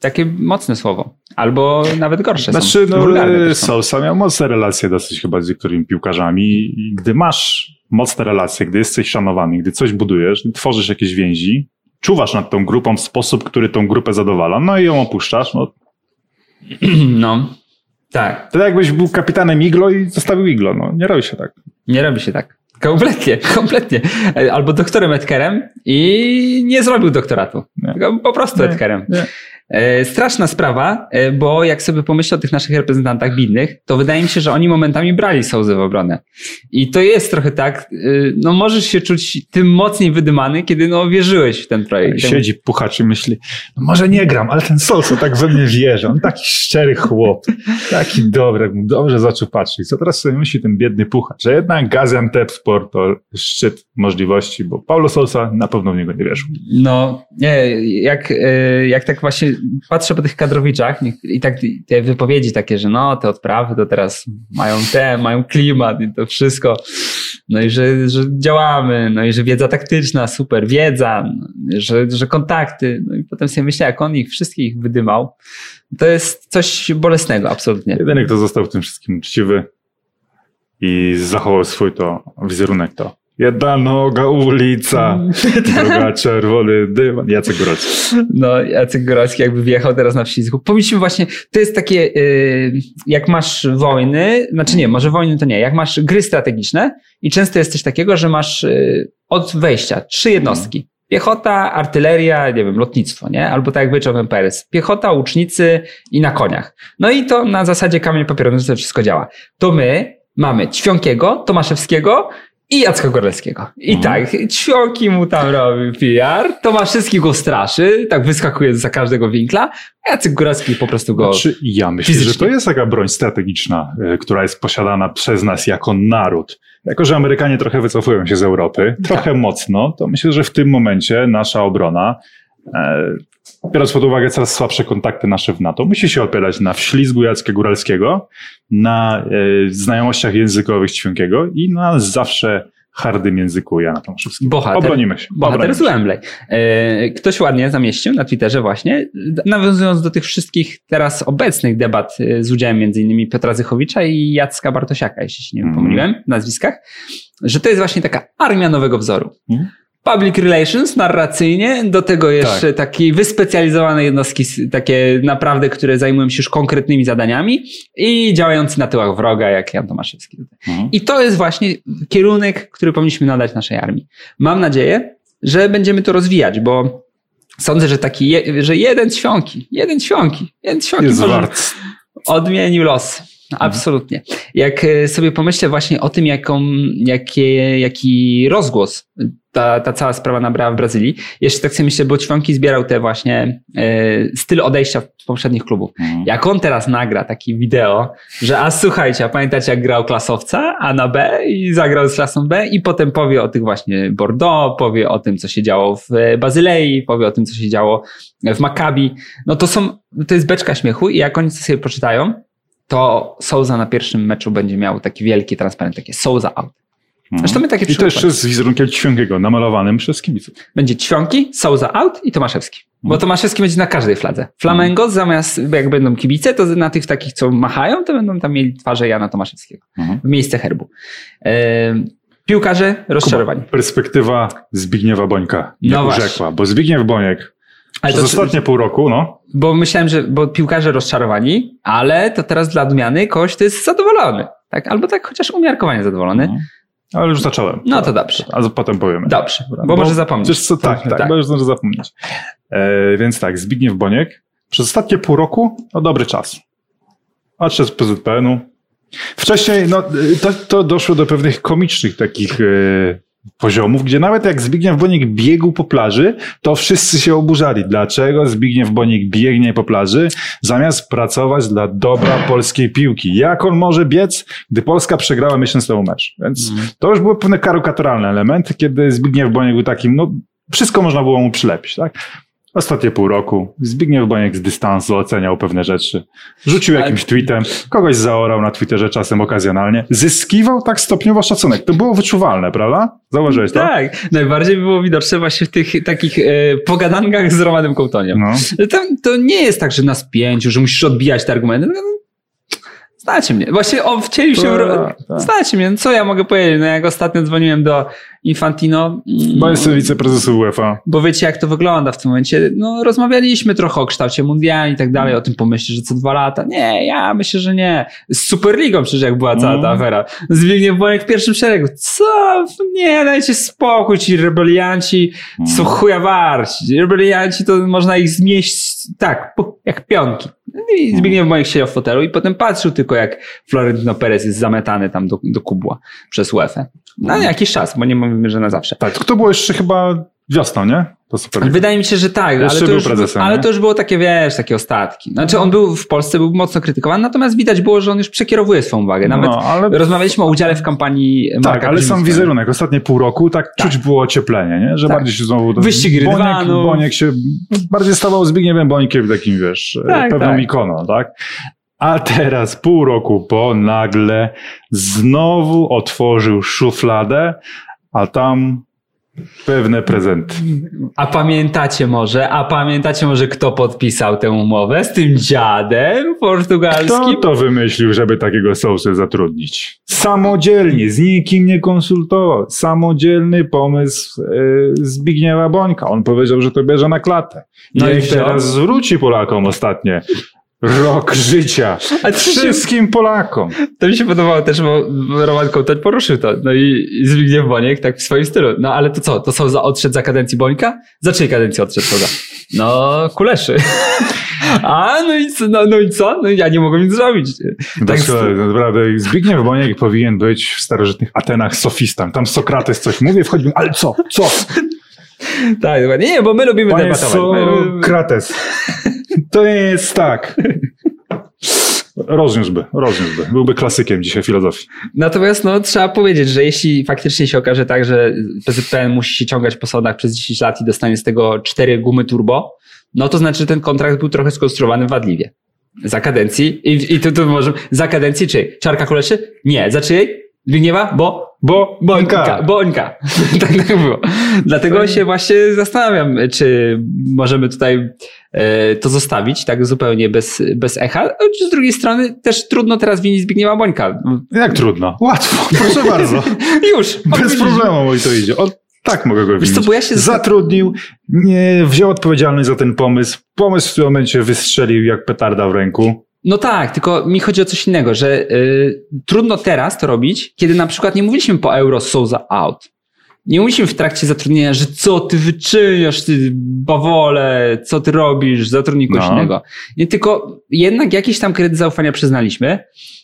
Takie mocne słowo. Albo nawet gorsze Znaczy, są. no, są. Solsa miał mocne relacje dosyć chyba z niektórymi piłkarzami i gdy masz mocne relacje, gdy jesteś szanowany, gdy coś budujesz, tworzysz jakieś więzi, czuwasz nad tą grupą w sposób, który tą grupę zadowala, no i ją opuszczasz, no No, tak. to jakbyś był kapitanem Iglo i zostawił Iglo, no nie robi się tak. Nie robi się tak. Kompletnie, kompletnie. E, Albo doktorem Edkerem i nie zrobił doktoratu. Po prostu Nie, Edkerem. nie. E, Straszna sprawa, e, bo jak sobie pomyślę o tych naszych reprezentantach bidnych, to wydaje mi się, że oni momentami brali Sołzy w obronę. I to jest trochę tak, e, no możesz się czuć tym mocniej wydymany, kiedy no wierzyłeś w ten projekt. Siedzi puchacz i myśli, no może nie gram, ale ten Solso tak we mnie wierzy, on taki szczery chłop, taki dobry, mu dobrze zaczął patrzeć. Co teraz sobie myśli ten biedny puchacz, że jednak Gaziantep Sport to szczyt możliwości, bo Paulo Solsa na pewno w niego nie wierzył. No, nie, jak, jak tak właśnie patrzę po tych kadrowiczach i tak te wypowiedzi takie, że no, te odprawy to teraz mają te, mają klimat i to wszystko. No i że, że działamy, no i że wiedza taktyczna, super, wiedza, że, że kontakty. No i potem sobie myślę, jak on ich wszystkich wydymał, to jest coś bolesnego, absolutnie. Jedyny, kto został w tym wszystkim uczciwy i zachował swój to wizerunek to jedna noga ulica, druga czerwony dywan. Jacek Góralski. No, Jacek Goralski jakby wjechał teraz na ślizgu. Powinniśmy właśnie, to jest takie, yy, jak masz wojny, znaczy nie, może wojny to nie, jak masz gry strategiczne i często jest coś takiego, że masz yy, od wejścia trzy jednostki. Piechota, artyleria, nie wiem, lotnictwo, nie? Albo tak jak wyczuł MPRS. Piechota, łucznicy i na koniach. No i to na zasadzie kamień papier, nożyce wszystko działa. To my mamy Ćwiąkiego, Tomaszewskiego i Jacka Gorelskiego. I Mhm. tak, Ćwionki mu tam robi PR, Tomaszewski go straszy, tak wyskakuje za każdego winkla, a Jacek Góralski po prostu go... Znaczy, ja myślę, fizycznie. że to jest taka broń strategiczna, y, która jest posiadana przez nas jako naród. Jako, że Amerykanie trochę wycofują się z Europy, trochę mocno, to myślę, że w tym momencie nasza obrona, e, biorąc pod uwagę coraz słabsze kontakty nasze w NATO, musi się opierać na wślizgu Jacka Góralskiego, na e, znajomościach językowych Ćwiąkiego i na zawsze hardym języku Jana Tomaszewskiego. Bohater. Obronimy się. Bohater Obronimy z. Wembley. E, Ktoś ładnie zamieścił na Twitterze właśnie, nawiązując do tych wszystkich teraz obecnych debat e, z udziałem między innymi Piotra Zychowicza i Jacka Bartosiaka, jeśli się nie Mhm. pomyliłem w nazwiskach, że to jest właśnie taka armia nowego wzoru. Mhm. Public relations, narracyjnie, do tego jeszcze takie wyspecjalizowane jednostki, takie naprawdę, które zajmują się już konkretnymi zadaniami i działający na tyłach wroga, jak Jan Tomaszewski. Mhm. I to jest właśnie kierunek, który powinniśmy nadać naszej armii. Mam nadzieję, że będziemy to rozwijać, bo sądzę, że taki, je, że jeden ćwionki, jeden ćwionki, jeden ćwionki Jest wart. odmienił los. Absolutnie. Jak e, sobie pomyślę właśnie o tym, jaką, jakie, jaki rozgłos ta, ta cała sprawa nabrała w Brazylii. Jeszcze tak sobie myślę, bo Ćwonki zbierał te właśnie e, styl odejścia w poprzednich klubów. Mhm. Jak on teraz nagra taki wideo, że a słuchajcie, a pamiętacie jak grał klasowca A na B i zagrał z klasą B i potem powie o tych właśnie Bordeaux, powie o tym, co się działo w e, Bazylei, powie o tym, co się działo w Maccabi. No to są, to jest beczka śmiechu i jak oni to sobie poczytają, to Souza na pierwszym meczu będzie miał taki wielki transparent, takie Souza out. Zresztą my takie I to jeszcze z wizerunkiem Ćwiąkiego, namalowanym przez kibiców. Będzie Ćwionki, Souza out i Tomaszewski. Bo Tomaszewski będzie na każdej fladze. Flamengo zamiast, jak będą kibice, to na tych takich, co machają, to będą tam mieli twarze Jana Tomaszewskiego Mhm. w miejsce herbu. E, piłkarze rozczarowani. Perspektywa Zbigniewa Bońka nie No właśnie. urzekła, bo Zbigniew Boniek Ale przez to, ostatnie pół roku, no, bo myślałem, że bo piłkarze rozczarowani, ale to teraz dla odmiany to jest zadowolony. Tak? Albo tak chociaż umiarkowanie zadowolony. Mhm. Ale już zacząłem. No to dobrze. A potem powiemy. Dobrze, bo, może zapomnieć. Wiesz co, tak, tak, Tak. bo już zdążę zapomnieć. E, więc tak, Zbigniew Boniek przez ostatnie pół roku, no dobry czas. Odszedł z PZPN-u, Wcześniej no, to, to doszło do pewnych komicznych takich e, poziomów, gdzie nawet jak Zbigniew Bonik biegł po plaży, to wszyscy się oburzali. Dlaczego Zbigniew Bonik biegnie po plaży, zamiast pracować dla dobra polskiej piłki? Jak on może biec, gdy Polska przegrała miesiąc temu mecz? Więc Mm. to już były pewne karykaturalne elementy, kiedy Zbigniew Bonik był takim, no wszystko można było mu przylepić, tak? Ostatnie pół roku Zbigniew Boniek z dystansu oceniał pewne rzeczy. Rzucił jakimś tweetem, kogoś zaorał na Twitterze czasem okazjonalnie. Zyskiwał tak stopniowo szacunek. To było wyczuwalne, prawda? Zauważyłeś to? Tak, najbardziej było widoczne właśnie w tych takich e, pogadankach z Romanem Kołtoniem. No. To, to nie jest tak, że na spięciu, że musisz odbijać te argumenty. Znacie mnie. Właśnie o, wcielił się. w Tak, tak. Znacie mnie. No, co ja mogę powiedzieć? No, jak ostatnio dzwoniłem do Infantino. mm, Bo jestem wiceprezesem UEFA. Bo wiecie, jak to wygląda w tym momencie. No, rozmawialiśmy trochę o kształcie mundiali i tak dalej, o tym pomyśle, że co dwa lata. Nie, ja myślę, że nie. Z Superligą przecież jak była cała ta No. afera. Zbigniew Boniek w pierwszym szeregu. Co? Nie, dajcie spokój, ci rebelianci są chuja warci. Rebelianci to można ich zmieść tak, jak pionki. I Zbigniew Boniek siedział w fotelu i potem patrzył tylko, jak Florentino Perez jest zametany tam do, do kubła przez UEFA. Na jakiś czas, bo nie mówimy, że na zawsze. Tak, to było jeszcze chyba wiosną, nie? To super. Wydaje mi się, że tak, ale to, już, prezesem, ale to już było takie, wiesz, takie ostatki. Znaczy on był w Polsce, był mocno krytykowany, natomiast widać było, że on już przekierowuje swoją uwagę. Nawet No, ale rozmawialiśmy o udziale w kampanii Tak, Marka ale sam wizerunek, ostatnie pół roku, tak, czuć było ocieplenie, nie? że Tak. bardziej się znowu... Wyścig Boniek, rydwanów. Boniek się bardziej stawał Zbigniewem Bonikiem takim, wiesz, Tak, pewną tak. ikoną, tak? A teraz, pół roku po, nagle znowu otworzył szufladę, a tam pewne prezenty. A pamiętacie może, a pamiętacie może, kto podpisał tę umowę z tym dziadem Kto portugalskim? to wymyślił, żeby takiego sousę zatrudnić? Samodzielnie, z nikim nie konsultował. Samodzielny pomysł yy, Zbigniewa Bońka. On powiedział, że to bierze na klatę. No i i teraz zwróci Polakom ostatnie rok życia. A to się- Wszystkim Polakom. To mi się podobało też, bo Roman Kołtoń poruszył to. No i, i Zbigniew Boniek tak w swoim stylu. No ale to co? To są za, odszedł za kadencji Bońka? Za czyjej kadencji odszedł to za? No, Kuleszy. A, no i co? No, no i co? No ja nie mogłem nic zrobić. Tak, Tak, słuchaj, naprawdę Zbigniew Boniek powinien być w starożytnych Atenach sofistą. Tam Sokrates coś mówi, wchodzi, ale co? Co? tak, dokładnie. Nie, bo my lubimy Panie debatować. Sokrates. To jest tak. Rozniósłby, rozniósłby. Byłby klasykiem dzisiaj filozofii. Natomiast no, trzeba powiedzieć, że jeśli faktycznie się okaże tak, że PZPN musi się ciągać po sądach przez 10 lat i dostanie z tego cztery gumy turbo, no to znaczy, że ten kontrakt był trochę skonstruowany wadliwie. Za kadencji i, i tu, tu może, za kadencji czy Czarka Kuleszy? Nie. Za czyjej? Zbigniewa? Bo Bo Bońka. Bońka. tak, tak było. Dlatego się właśnie zastanawiam, czy możemy tutaj e, to zostawić tak zupełnie bez, bez echa. Z drugiej strony też trudno teraz winić Zbigniewa Bońka. Jak trudno? Łatwo, proszę bardzo. Już. Bez problemu mój to idzie. O, tak mogę go Wiesz winić. co, bo ja się... Zatrudnił, nie, wziął odpowiedzialność za ten pomysł. Pomysł w tym momencie wystrzelił jak petarda w ręku. No tak, tylko mi chodzi o coś innego, że y, trudno teraz to robić, kiedy na przykład nie mówiliśmy po euro Souza out. Nie mówiliśmy w trakcie zatrudnienia, że co ty wyczyniasz, ty bawole, co ty robisz, zatrudnij kogoś No. innego. Nie, tylko jednak jakiś tam kredyt zaufania przyznaliśmy.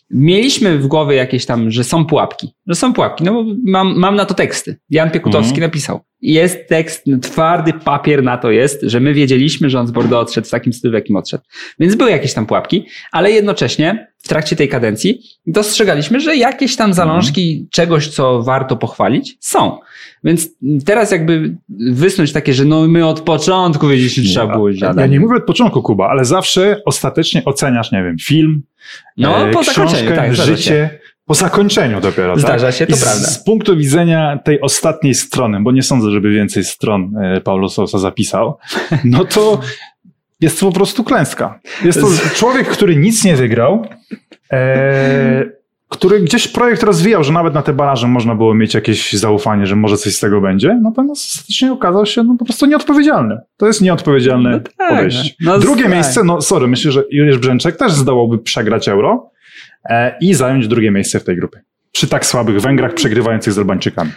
Mieliśmy w głowie jakieś tam, że są pułapki. Że są pułapki, no bo mam, mam na to teksty. Jan Piekutowski Mhm. napisał. Jest tekst, twardy papier na to jest, że my wiedzieliśmy, że on z Bordeaux odszedł w takim stylu, w jakim odszedł. Więc były jakieś tam pułapki, ale jednocześnie w trakcie tej kadencji dostrzegaliśmy, że jakieś tam zalążki czegoś, co warto pochwalić, są. Więc teraz jakby wysnuć takie, że no my od początku wiedzieliśmy, że trzeba było ja, ziadać. ja nie mówię od początku, Kuba, ale zawsze ostatecznie oceniasz, nie wiem, film, No, e, po książkę, tak, życie. Po zakończeniu dopiero. Zdarza tak? się, to I prawda. Z punktu widzenia tej ostatniej strony, bo nie sądzę, żeby więcej stron e, Paulo Sousa zapisał, no to jest to po prostu klęska. Jest to człowiek, który nic nie wygrał, e, który gdzieś projekt rozwijał, że nawet na te baraże można było mieć jakieś zaufanie, że może coś z tego będzie, natomiast ostatecznie okazał się no, po prostu nieodpowiedzialny. To jest nieodpowiedzialne No tak, podejście. no. No Drugie tak. miejsce, no sorry, myślę, że Juliusz Brzęczek też zdołałby przegrać euro i zająć drugie miejsce w tej grupie. Przy tak słabych Węgrach przegrywających z Albańczykami.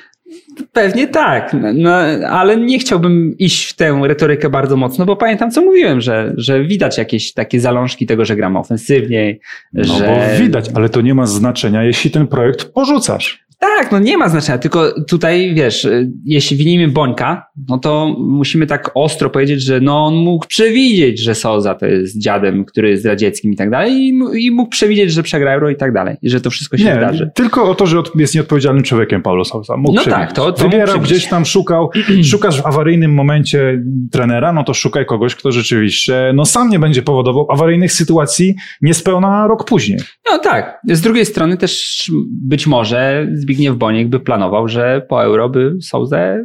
Pewnie tak, no, ale nie chciałbym iść w tę retorykę bardzo mocno, bo pamiętam, co mówiłem, że, że widać jakieś takie zalążki tego, że gramy ofensywniej. No że... bo widać, ale to nie ma znaczenia, jeśli ten projekt porzucasz. Tak, no nie ma znaczenia, tylko tutaj wiesz, jeśli winimy Bońka, no to musimy tak ostro powiedzieć, że no on mógł przewidzieć, że Soza to jest dziadem, który jest radzieckim i tak dalej i mógł przewidzieć, że przegra Euro i tak dalej i że to wszystko się nie, wydarzy. tylko o to, że jest nieodpowiedzialnym człowiekiem Paulo Sousa. Mógł no przewidzieć. tak, to, to Wybierał gdzieś tam, szukał, szukasz w awaryjnym momencie trenera, no to szukaj kogoś, kto rzeczywiście no sam nie będzie powodował awaryjnych sytuacji niespełna rok później. No tak. Z drugiej strony też być może Zbigniew Boniek by planował, że po euro by Souzę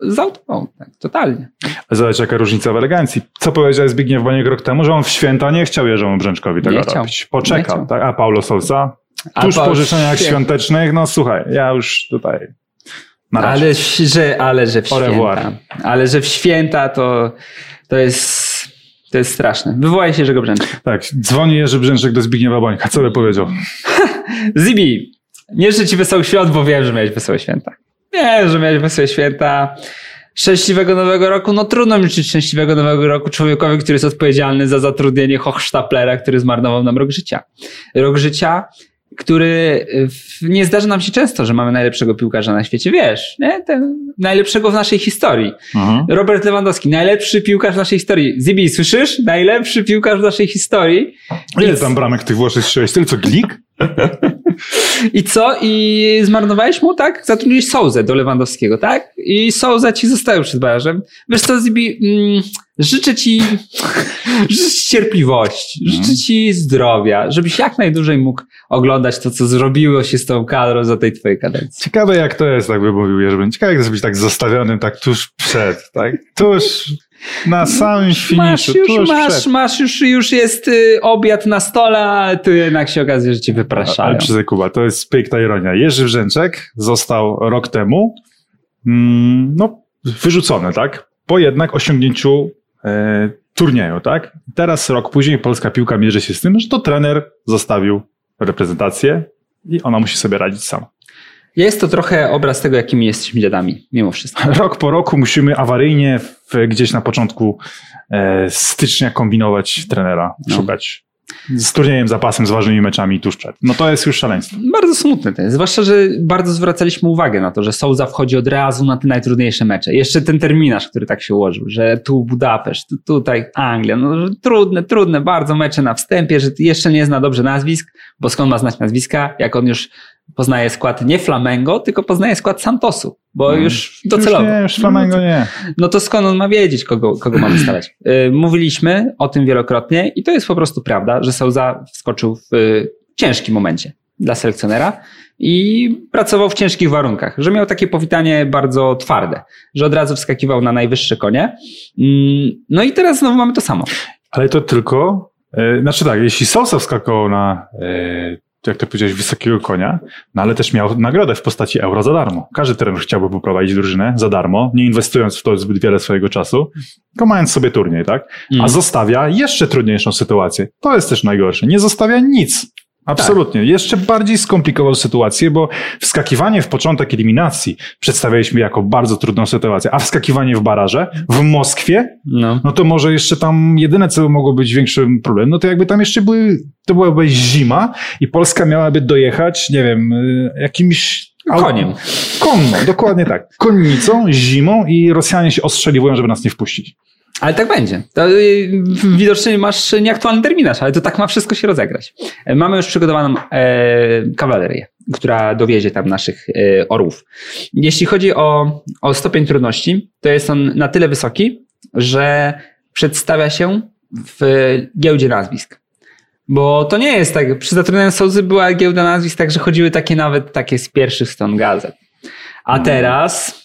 zautował. Tak, totalnie. Zobacz, jaka różnica w elegancji. Co powiedział Zbigniew Boniek rok temu, że on w święta nie chciał Jerzemu Brzęczkowi tego Nie chciał. robić. Poczekał, Nie tak? A Paulo Sousa? Tuż po życzeniach świątecznych, no słuchaj, ja już tutaj. Ale, że, ale że w święta. Ale że w święta to, to jest to jest straszne. Wywołaj się, że go brzęczy. Tak, dzwoni Jerzy Brzęczek do Zbigniewa Bońka. Co by powiedział? Zibi, nie życzę ci wesołych świąt, bo wiem, że miałeś wesołe święta. Wiem, że miałeś wesołe święta. Szczęśliwego nowego roku. No trudno mi życzyć szczęśliwego nowego roku człowiekowi, który jest odpowiedzialny za zatrudnienie Hochstaplera, który zmarnował nam rok życia. Rok życia, który w- nie zdarza nam się często, że mamy najlepszego piłkarza na świecie. Wiesz, nie? Ten najlepszego w naszej historii. Robert Lewandowski, najlepszy piłkarz w naszej historii. Zibi, słyszysz? Najlepszy piłkarz w naszej historii. Ile tam bramek tych Włoszech strzeliłeś? Tyle co Glik? I co? I zmarnowałeś mu, tak? Zatrudniłeś Souzę do Lewandowskiego, tak? I Souza ci został przed barażem. Wiesz co, Zibi, mm, życzę ci, życzę ci cierpliwości, życzę ci zdrowia, żebyś jak najdłużej mógł oglądać to, co zrobiło się z tą kadrą za tej twojej kadencji. Ciekawe jak to jest, tak by mówił Jerzy. Ciekawe jak to jest być tak zostawionym tak tuż przed, tak? Tuż na samym Masz finiszu, już, tuż masz, przed. masz już, już jest y, obiad na stole, a tu jednak się okazuje, że cię wypraszają. Ale przyznaj Kuba, to jest piękna ironia. Jerzy Brzęczek został rok temu mm, no, wyrzucony, tak? Po jednak osiągnięciu turnieju, tak? Teraz rok później polska piłka mierzy się z tym, że to trener zostawił reprezentację i ona musi sobie radzić sama. Jest to trochę obraz tego, jakimi jesteśmy dziadami, mimo wszystko. Rok po roku musimy awaryjnie w, gdzieś na początku e, stycznia kombinować trenera, No. szukać. Z turniejem, zapasem, z ważnymi meczami tuż przed. No to jest już szaleństwo. Bardzo smutne to jest. Zwłaszcza, że bardzo zwracaliśmy uwagę na to, że Souza wchodzi od razu na te najtrudniejsze mecze. Jeszcze ten terminarz, który tak się ułożył, że tu Budapeszt, tu, tutaj Anglia. No, trudne, trudne bardzo mecze na wstępie, że jeszcze nie zna dobrze nazwisk, bo skąd ma znać nazwiska, jak on już poznaje skład nie Flamengo, tylko poznaje skład Santosu, bo No. już docelowo. Już nie, już Flamengo nie. No to skąd on ma wiedzieć, kogo, kogo ma wystawiać? Yy, Mówiliśmy o tym wielokrotnie i to jest po prostu prawda, że Souza wskoczył w y, ciężkim momencie dla selekcjonera i pracował w ciężkich warunkach, że miał takie powitanie bardzo twarde, że od razu wskakiwał na najwyższe konie. Mm, No i teraz znowu mamy to samo. Ale to tylko, e, znaczy tak, jeśli Sosa wskakował na, jak to powiedziałeś, wysokiego konia, no ale też miał nagrodę w postaci euro za darmo. Każdy trener chciałby poprowadzić drużynę za darmo, nie inwestując w to zbyt wiele swojego czasu, tylko mając sobie turniej, tak? A Mm. zostawia jeszcze trudniejszą sytuację. To jest też najgorsze. Nie zostawia nic. Absolutnie. Jeszcze bardziej skomplikował sytuację, bo wskakiwanie w początek eliminacji przedstawialiśmy jako bardzo trudną sytuację, a wskakiwanie w baraże w Moskwie No. no to może jeszcze tam jedyne, co mogło być większym problemem, no to jakby tam jeszcze były, to byłaby zima i Polska miałaby dojechać, nie wiem, y, jakimś... Koniem. Konną, dokładnie tak. Konnicą, zimą i Rosjanie się ostrzeliwują, żeby nas nie wpuścić. Ale tak będzie. To y, widocznie masz nieaktualny terminarz, ale to tak ma wszystko się rozegrać. E, Mamy już przygotowaną e, kawalerię, która dowiezie tam naszych e, orłów. Jeśli chodzi o, o stopień trudności, to jest on na tyle wysoki, że przedstawia się w giełdzie nazwisk. Bo to nie jest tak, przy zatrudnianiu Sołzy była giełda nazwisk, także chodziły takie nawet takie z pierwszych stron gazet. A teraz,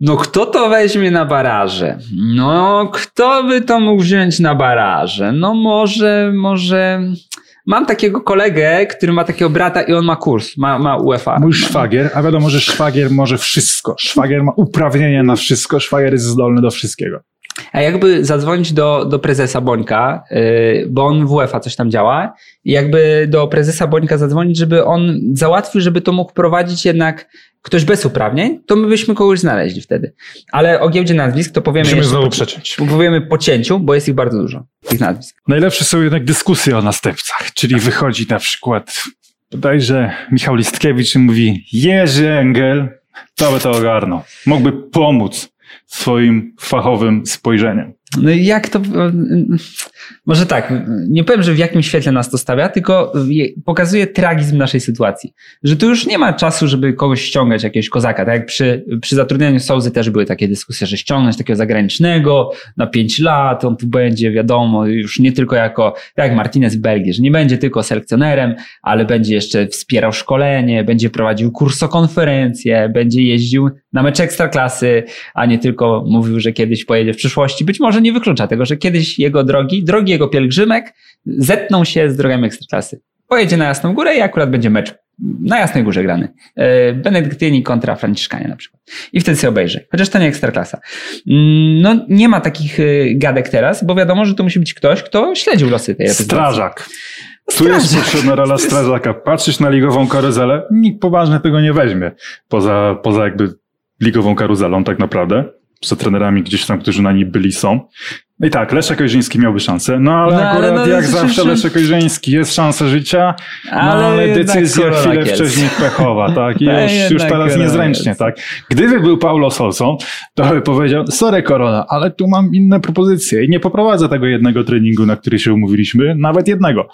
no kto to weźmie na baraże? No kto by to mógł wziąć na baraże? No może, może... Mam takiego kolegę, który ma takiego brata i on ma kurs, ma, ma UEFA. Mój szwagier, a wiadomo, że szwagier może wszystko. Szwagier ma uprawnienia na wszystko, szwagier jest zdolny do wszystkiego. A jakby zadzwonić do, do prezesa Bońka, yy, bo on w UEFA coś tam działa, i jakby do prezesa Bońka zadzwonić, żeby on załatwił, żeby to mógł prowadzić jednak ktoś bez uprawnień, to my byśmy kogoś znaleźli wtedy. Ale o giełdzie nazwisk to powiemy Musimy znowu po, przeciąć. powiemy po cięciu, bo jest ich bardzo dużo, tych nazwisk. Najlepsze są jednak dyskusje o następcach, czyli wychodzi na przykład bodajże Michał Listkiewicz i mówi Jerzy Engel, to by to ogarnął. Mógłby pomóc swoim fachowym spojrzeniem. No i jak to. Może tak, nie powiem, że w jakim świetle nas to stawia, tylko je- pokazuje tragizm naszej sytuacji. Że tu już nie ma czasu, żeby kogoś ściągać, jakiegoś kozaka. Tak jak przy, przy zatrudnianiu Sołzy też były takie dyskusje, że ściągnąć takiego zagranicznego na 5 lat, on tu będzie, wiadomo, już nie tylko jako, tak jak Martinez w Belgii, że nie będzie tylko selekcjonerem, ale będzie jeszcze wspierał szkolenie, będzie prowadził kursokonferencje, będzie jeździł na mecze ekstraklasy, a nie tylko mówił, że kiedyś pojedzie w przyszłości. Być może nie wyklucza tego, że kiedyś jego drogi, drogi jego pielgrzymek zetną się z drogami ekstraklasy. Pojedzie na Jasną Górę i akurat będzie mecz na Jasnej Górze grany. E, Benedyktyni kontra Franciszkanie na przykład. I wtedy sobie obejrzy. Chociaż to nie ekstraklasa. Mm, No nie ma takich y, gadek teraz, bo wiadomo, że to musi być ktoś, kto śledził losy tej reprezentacji. Strażak. Tu jest potrzebna rola strażaka. Patrzysz na ligową karuzelę, nikt poważnie tego nie weźmie. Poza, poza jakby ligową karuzelą tak naprawdę. Poza trenerami gdzieś tam, którzy na niej byli, są. No I tak, Leszek Ojrzyński miałby szansę. No ale No, ale akurat no, jak zawsze przecież- Leszek Ojrzyński jest szansa życia, no, ale, decyzja chwilę Kielc. wcześniej pechowa, tak? I A już, już teraz niezręcznie, Kielc. tak? Gdyby był Paulo Solsą, to by powiedział, sorry Korona, ale tu mam inne propozycje i nie poprowadzę tego jednego treningu, na który się umówiliśmy, nawet jednego.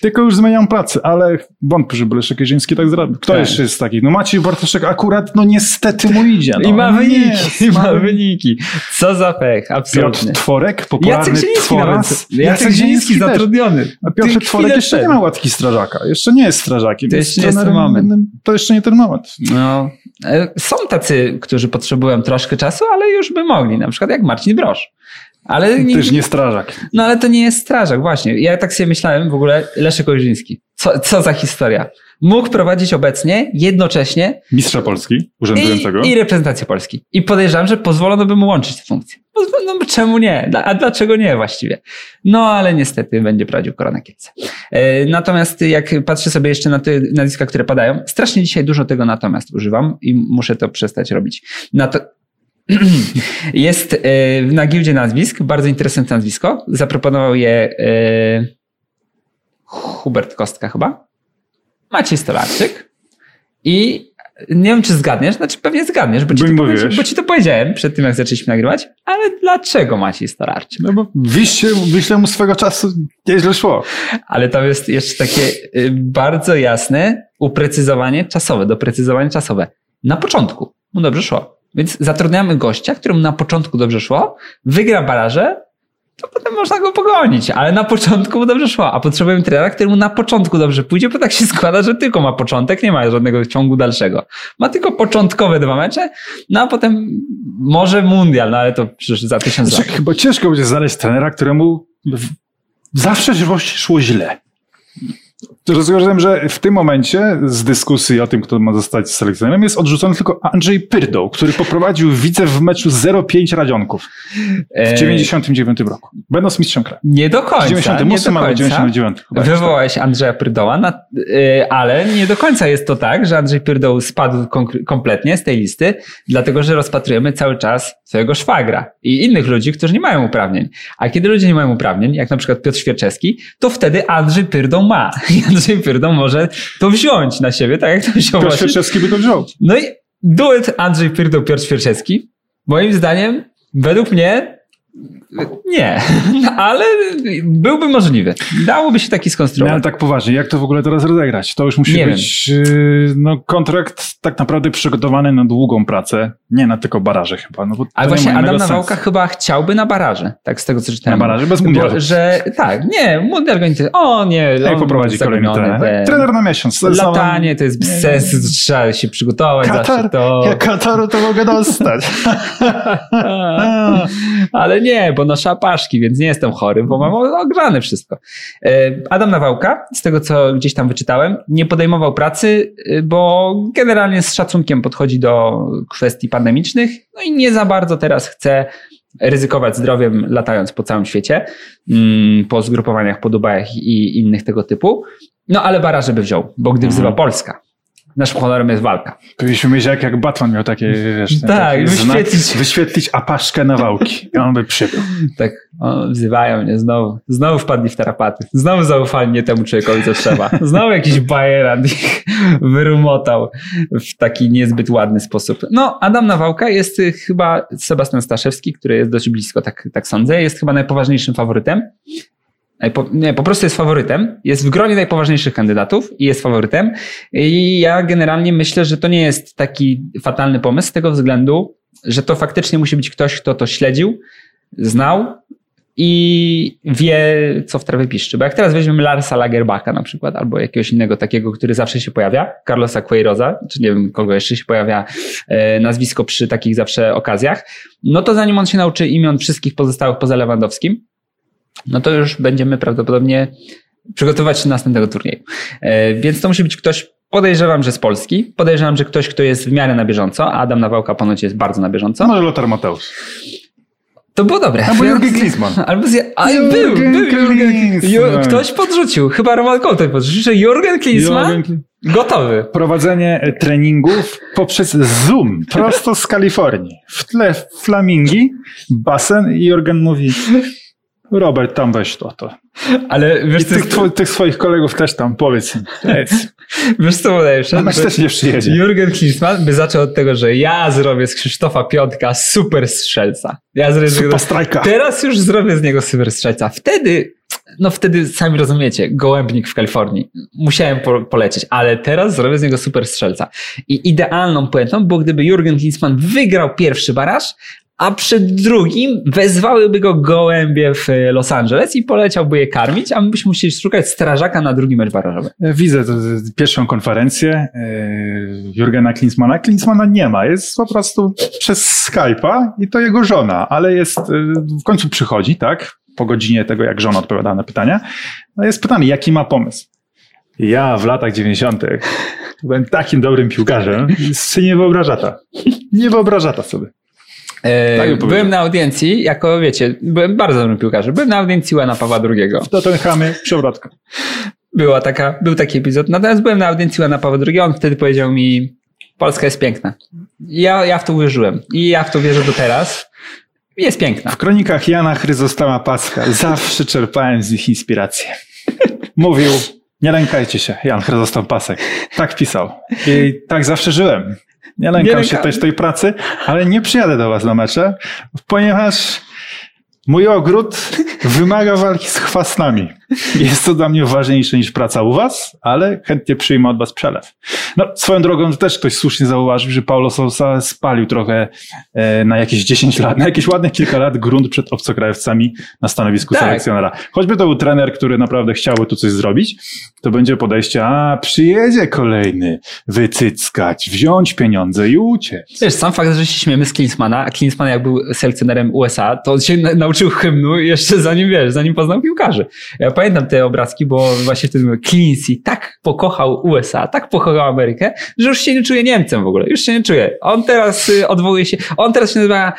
Tylko już zmieniam pracę, ale wątpię, żeby Leszek Ojrzyński tak zrobił. Kto Tak. jeszcze jest taki? No Maciej Bartoszek akurat, no niestety mu idzie. No. I ma wyniki, i ma wyniki. Co za pech, Piotr absolutnie. Tworek, popularny Jacek Zieliński nawet. Jacek Zieliński zatrudniony. A Piotr Tworek jeszcze nie ma łatki strażaka. Jeszcze nie jest strażakiem. To jeszcze nie jest ten moment. To jeszcze nie ten moment. No, e, są tacy, którzy potrzebują troszkę czasu, ale już by mogli, na przykład jak Marcin Brosz. Ale nie, Też nie strażak. No ale to nie jest strażak, właśnie. Ja tak sobie myślałem w ogóle, Leszek Ojrzyński. Co, co za historia. Mógł prowadzić obecnie, jednocześnie Mistrza Polski, urzędującego. i, i reprezentację Polski. I podejrzewam, że pozwolono by mu łączyć te funkcje. No czemu nie? A dlaczego nie właściwie? No ale niestety będzie prowadził Korona Kielce. E, Natomiast jak patrzę sobie jeszcze na te nazwiska, które padają, strasznie dzisiaj dużo tego natomiast używam i muszę to przestać robić. Na to, jest e, na gildzie nazwisk, bardzo interesujące nazwisko. Zaproponował je e, Hubert Kostka chyba. Maciej Stolarczyk. I nie wiem, czy zgadniesz, znaczy pewnie zgadniesz, bo ci, Bo to, bo ci to powiedziałem przed tym, jak zaczęliśmy nagrywać, ale dlaczego Maciej Stolarczyk? No bo Wiście, Wiśle mu swego czasu nieźle szło. Ale tam jest jeszcze takie y, bardzo jasne uprecyzowanie czasowe, doprecyzowanie czasowe. Na początku mu dobrze szło. Więc zatrudniamy gościa, któremu na początku dobrze szło, wygra baraże, to potem można go pogonić, ale na początku mu dobrze szło, a potrzebujemy trenera, któremu na początku dobrze pójdzie, bo tak się składa, że tylko ma początek, nie ma żadnego ciągu dalszego. Ma tylko początkowe dwa mecze, no a potem może mundial, no ale to przecież za tysiąc lat. Znaczy, chyba ciężko będzie znaleźć trenera, któremu zawsze właśnie szło źle. Rozumiem, że w tym momencie z dyskusji o tym, kto ma zostać selekcjonerem, jest odrzucony tylko Andrzej Pyrdoł, który poprowadził widzę w meczu 0,5 radzionków w E, 99 roku. Będąc mistrzem kraju. Nie do W końca. nie do 98 albo końca. 99 chyba. Wywołałeś Andrzeja Pyrdoła, na, y, ale nie do końca jest to tak, że Andrzej Pyrdoł spadł kompletnie z tej listy, dlatego że rozpatrujemy cały czas swojego szwagra i innych ludzi, którzy nie mają uprawnień. A kiedy ludzie nie mają uprawnień, jak na przykład Piotr Świerczewski, to wtedy Andrzej Pyrdoł ma. Andrzej Pyrdoł może to wziąć na siebie, tak jak to wziął Piotr. Świerczewski by to wziął. No i duet Andrzej Pyrdoł, Piotr Świerczewski, moim zdaniem, według mnie, nie, ale byłby możliwy. Dałoby się taki No, skonstruować. ale tak poważnie, jak to w ogóle teraz rozegrać? To już musi Nie być yy, no, kontrakt tak naprawdę przygotowany na długą pracę, nie na tylko baraże chyba. No, Ale nie właśnie Adam Nawałka sensu. chyba chciałby na baraże, tak z tego co czytałem. Na baraże bez mundialu. Bo, że tak, nie, mundial go nie O nie, Jak poprowadzi kolejny trener? ten- Trener na miesiąc. Latanie to jest bez sensu, trzeba się przygotować Katar, to. ja Kataru to mogę dostać. Ale nie, bo noszę apaszki, więc nie jestem chory, bo mam ogrzane wszystko. E, Adam Nawałka, z tego co gdzieś tam wyczytałem, nie podejmował pracy, e, bo generalnie z szacunkiem podchodzi do kwestii pandemicznych, no i nie za bardzo teraz chce ryzykować zdrowiem latając po całym świecie, mm, po zgrupowaniach, po Dubajach i innych tego typu. No ale bara, żeby wziął, bo gdy wzywa Mhm. Polska, naszym honorem jest walka. Powinniśmy mieć jak, jak Batman miał takie, wiesz, Tak, taki znak, wyświetlić. wyświetlić apaszkę nawałki. I on by przybył. Tak, o, wzywają mnie znowu. Znowu wpadli w tarapaty. Znowu zaufali nie temu człowiekowi, co trzeba. Znowu jakiś bajeran ich wyrumotał w taki niezbyt ładny sposób. No, Adam Nawałka jest y, chyba Sebastian Staszewski, który jest dość blisko, tak, tak sądzę. Jest chyba najpoważniejszym faworytem. Najpo, nie, po prostu jest faworytem. Jest w gronie najpoważniejszych kandydatów i jest faworytem. I ja generalnie myślę, że to nie jest taki fatalny pomysł z tego względu, że to faktycznie musi być ktoś, kto to śledził, znał i wie, co w trawie piszczy. Bo jak teraz weźmiemy Larsa Lagerbaka na przykład, albo jakiegoś innego takiego, który zawsze się pojawia, Carlosa Queiroza, czy nie wiem, kogo jeszcze się pojawia e, nazwisko przy takich zawsze okazjach, no to zanim on się nauczy imion wszystkich pozostałych poza Lewandowskim, no to już będziemy prawdopodobnie przygotowywać się do następnego turnieju. E, Więc to musi być ktoś, podejrzewam, że z Polski, podejrzewam, że ktoś, kto jest w miarę na bieżąco, a Adam Nawałka ponoć jest bardzo na bieżąco. Może Lothar Mateusz. To było dobre. Albo Jurgen Klinsmann. Albo zje... A, Jurgen był, był Jurgen Klinsmann. Ju- Ktoś podrzucił, chyba Roman Kołtek podrzucił, że Jurgen Klinsmann gotowy. Prowadzenie e, treningów poprzez Zoom, prosto z Kalifornii. W tle flamingi, basen i Jurgen mówi Robert, tam weź to, to. Ale wiesz, I co tych, tych swoich kolegów też tam powiedz wiesz co najlepsze? Że też nie przyjedzie. Jurgen Klinsmann by zaczął od tego, że ja zrobię z Krzysztofa Piątka super strzelca. Ja zrobię z Super niego... strajka. Teraz już zrobię z niego super strzelca. Wtedy, no wtedy sami rozumiecie, gołębnik w Kalifornii. Musiałem po, polecieć, ale teraz zrobię z niego super strzelca. I idealną puentą było, gdyby Jurgen Klinsmann wygrał pierwszy baraż, a przed drugim wezwałyby go gołębie w Los Angeles i poleciałby je karmić, a my byśmy musieli szukać strażaka na drugi mecz barażowy. Widzę to, to, pierwszą konferencję e, Jurgena Klinsmana. Klinsmana nie ma, jest po prostu przez Skype'a i to jego żona, ale jest, e, w końcu przychodzi, tak? Po godzinie tego, jak żona odpowiada na pytania. No jest pytanie, jaki ma pomysł? Ja w latach 90. byłem takim dobrym piłkarzem, sobie nie wyobrażata. Nie wyobrażata sobie. Tak powiedział. byłem na audiencji, jako wiecie, byłem bardzo dobrym piłkarzem, byłem na audiencji Łana Pawła II. W Tottenhamie przewrotka. Była taka, był taki epizod. Natomiast byłem na audiencji Łana Pawła II, on wtedy powiedział mi, Polska jest piękna. Ja, ja w to uwierzyłem i ja w to wierzę do teraz. Jest piękna. W kronikach Jana Chryzostama Paska zawsze czerpałem z nich inspirację. Mówił, nie lękajcie się, Jan Chryzostom Pasek. Tak pisał. I tak zawsze żyłem. Nie lękam Nie się też tej pracy, ale nie przyjadę do was na mecze, ponieważ mój ogród wymaga walki z chwastami. Jest to dla mnie ważniejsze niż praca u was, ale chętnie przyjmę od was przelew. No, swoją drogą też ktoś słusznie zauważył, że Paulo Sousa spalił trochę e, na jakieś 10 lat, na jakieś ładne kilka lat grunt przed obcokrajowcami na stanowisku Tak. selekcjonera. Choćby to był trener, który naprawdę chciałby tu coś zrobić, to będzie podejście, a przyjedzie kolejny, wycyckać, wziąć pieniądze i uciec. Wiesz, sam fakt, że się śmiemy z Klinsmana, a Klinsman jak był selekcjonerem USA, to on się na, nauczył hymnu jeszcze zanim, wiesz, zanim poznał piłkarzy. Ja pamiętam te obrazki, bo właśnie wtedy mówię, Cleansy tak pokochał USA, tak pokochał Amerykę, że już się nie czuje Niemcem w ogóle, już się nie czuje. On teraz y, odwołuje się, on teraz się nazywa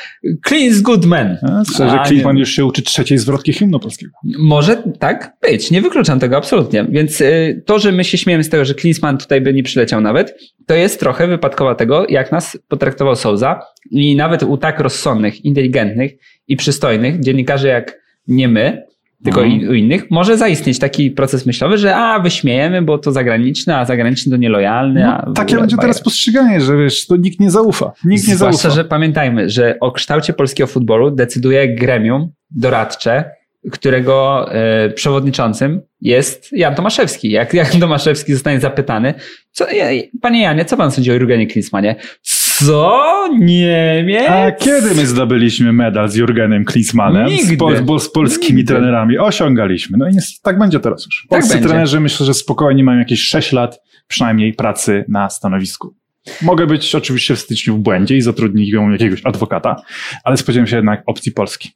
Cleans Goodman. A, że nie. już się uczy trzeciej zwrotki hymnu polskiego. Może tak być, nie wykluczam tego absolutnie. Więc y, to, że my się śmiejemy z tego, że Klinsman tutaj by nie przyleciał nawet, to jest trochę wypadkowa tego, jak nas potraktował Souza i nawet u tak rozsądnych, inteligentnych i przystojnych dziennikarzy jak nie my, tylko Mhm. u innych, może zaistnieć taki proces myślowy, że a, wyśmiejemy, bo to zagraniczny, a zagraniczny to nielojalny. No, takie będzie teraz postrzeganie, że wiesz, to nikt nie zaufa. Nikt nie Zwłaszcza, zaufa. że pamiętajmy, że o kształcie polskiego futbolu decyduje gremium doradcze, którego e, przewodniczącym jest Jan Tomaszewski. Jak Jan Tomaszewski zostanie zapytany, co, panie Janie, co pan sądzi o Jurgenie Klinsmanie? Co? Niemiec? A kiedy my zdobyliśmy medal z Jurgenem Klinsmanem, z, Nigdy. pol, bo z polskimi Nigdy. trenerami? Osiągaliśmy. No i niestety tak będzie teraz już. Tak Polscy będzie. trenerzy myślę, że spokojnie mają jakieś 6 lat przynajmniej pracy na stanowisku. Mogę być oczywiście w styczniu w błędzie i zatrudnią jakiegoś adwokata, ale spodziewam się jednak opcji Polski.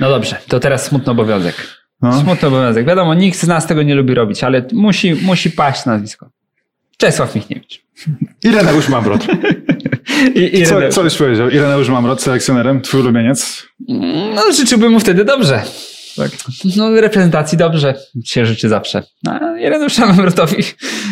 No dobrze, to teraz smutny obowiązek. No. Smutny obowiązek. Wiadomo, nikt z nas tego nie lubi robić, ale musi, musi paść nazwisko. Czesław Michniewicz. Ireneusz Mamrot. I, i Co, co byś powiedział? Ireneusz Mamrot, selekcjonerem, twój ulubieniec? No, życzyłbym mu wtedy dobrze. Tak. No, reprezentacji dobrze się życzy zawsze. A Ireneusza Mamrotowi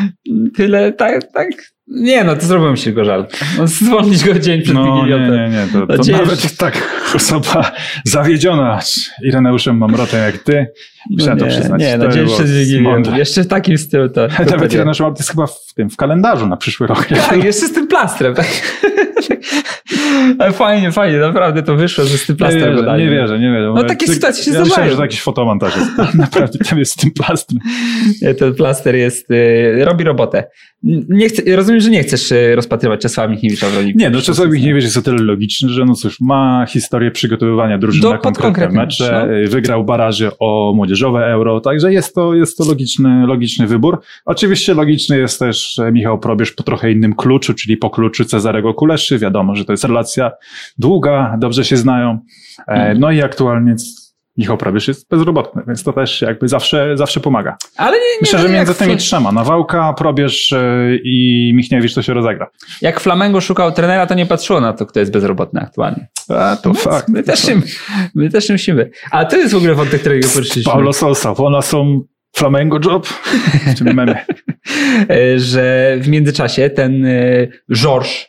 tyle, tak, tak. Nie no, to zrobiłem się go żal. No, zwolnić go dzień przed No nie, Wigilią. nie, nie. To, to to nawet jest tak osoba zawiedziona Ireneuszem Mamrotem jak ty. Muszę to nie, przyznać. Nie, To no mądre. Jeszcze w takim stylu to... to, to Nawet nie. Ireneusz Mamrot jest chyba w tym, w kalendarzu na przyszły rok. Tak, jeszcze z tym plastrem. Tak. Ale fajnie, fajnie, naprawdę to wyszło, że z tym Nie plastrem wierzę, podali. nie wierzę, nie wierzę. No takie sytuacje się ja myślałem, zdarzają. że to jakiś fotomontaż jest. Naprawdę tam jest z tym plastrem. Nie, Ten plaster jest, y, robi robotę. Nie chcę, rozumiem, że nie chcesz y, rozpatrywać Czesława Michniewicza w roli. Nie, no czasami nie wiesz, jest o tyle logiczny, że no cóż, ma historię przygotowywania drużyn Do- na konkretne mecze, mecz, no. wygrał baraże o młodzieżowe euro, także jest to, jest to logiczny, logiczny wybór. Oczywiście logiczny jest też Michał Probierz po trochę innym kluczu, czyli po kluczu Cezarego Kuleszy. Wiadomo, że to jest relacja długa, dobrze się znają. E, Mhm. No i aktualnie Michał Probierz jest bezrobotny, więc to też jakby zawsze, zawsze pomaga. Ale nie, nie Myślę, no, że między tymi trzema, Nawałka, Probierz e, i Michniewicz to się rozegra. jak Flamengo szukał trenera, to nie patrzyło na to, kto jest bezrobotny aktualnie. A, to fakt. My też, nie, my też nie musimy. A to jest w ogóle wątek, którego poruszyliśmy. Paulo Sousa, one są Flamengo Job? W tym memie. E, Że w międzyczasie ten e, Georges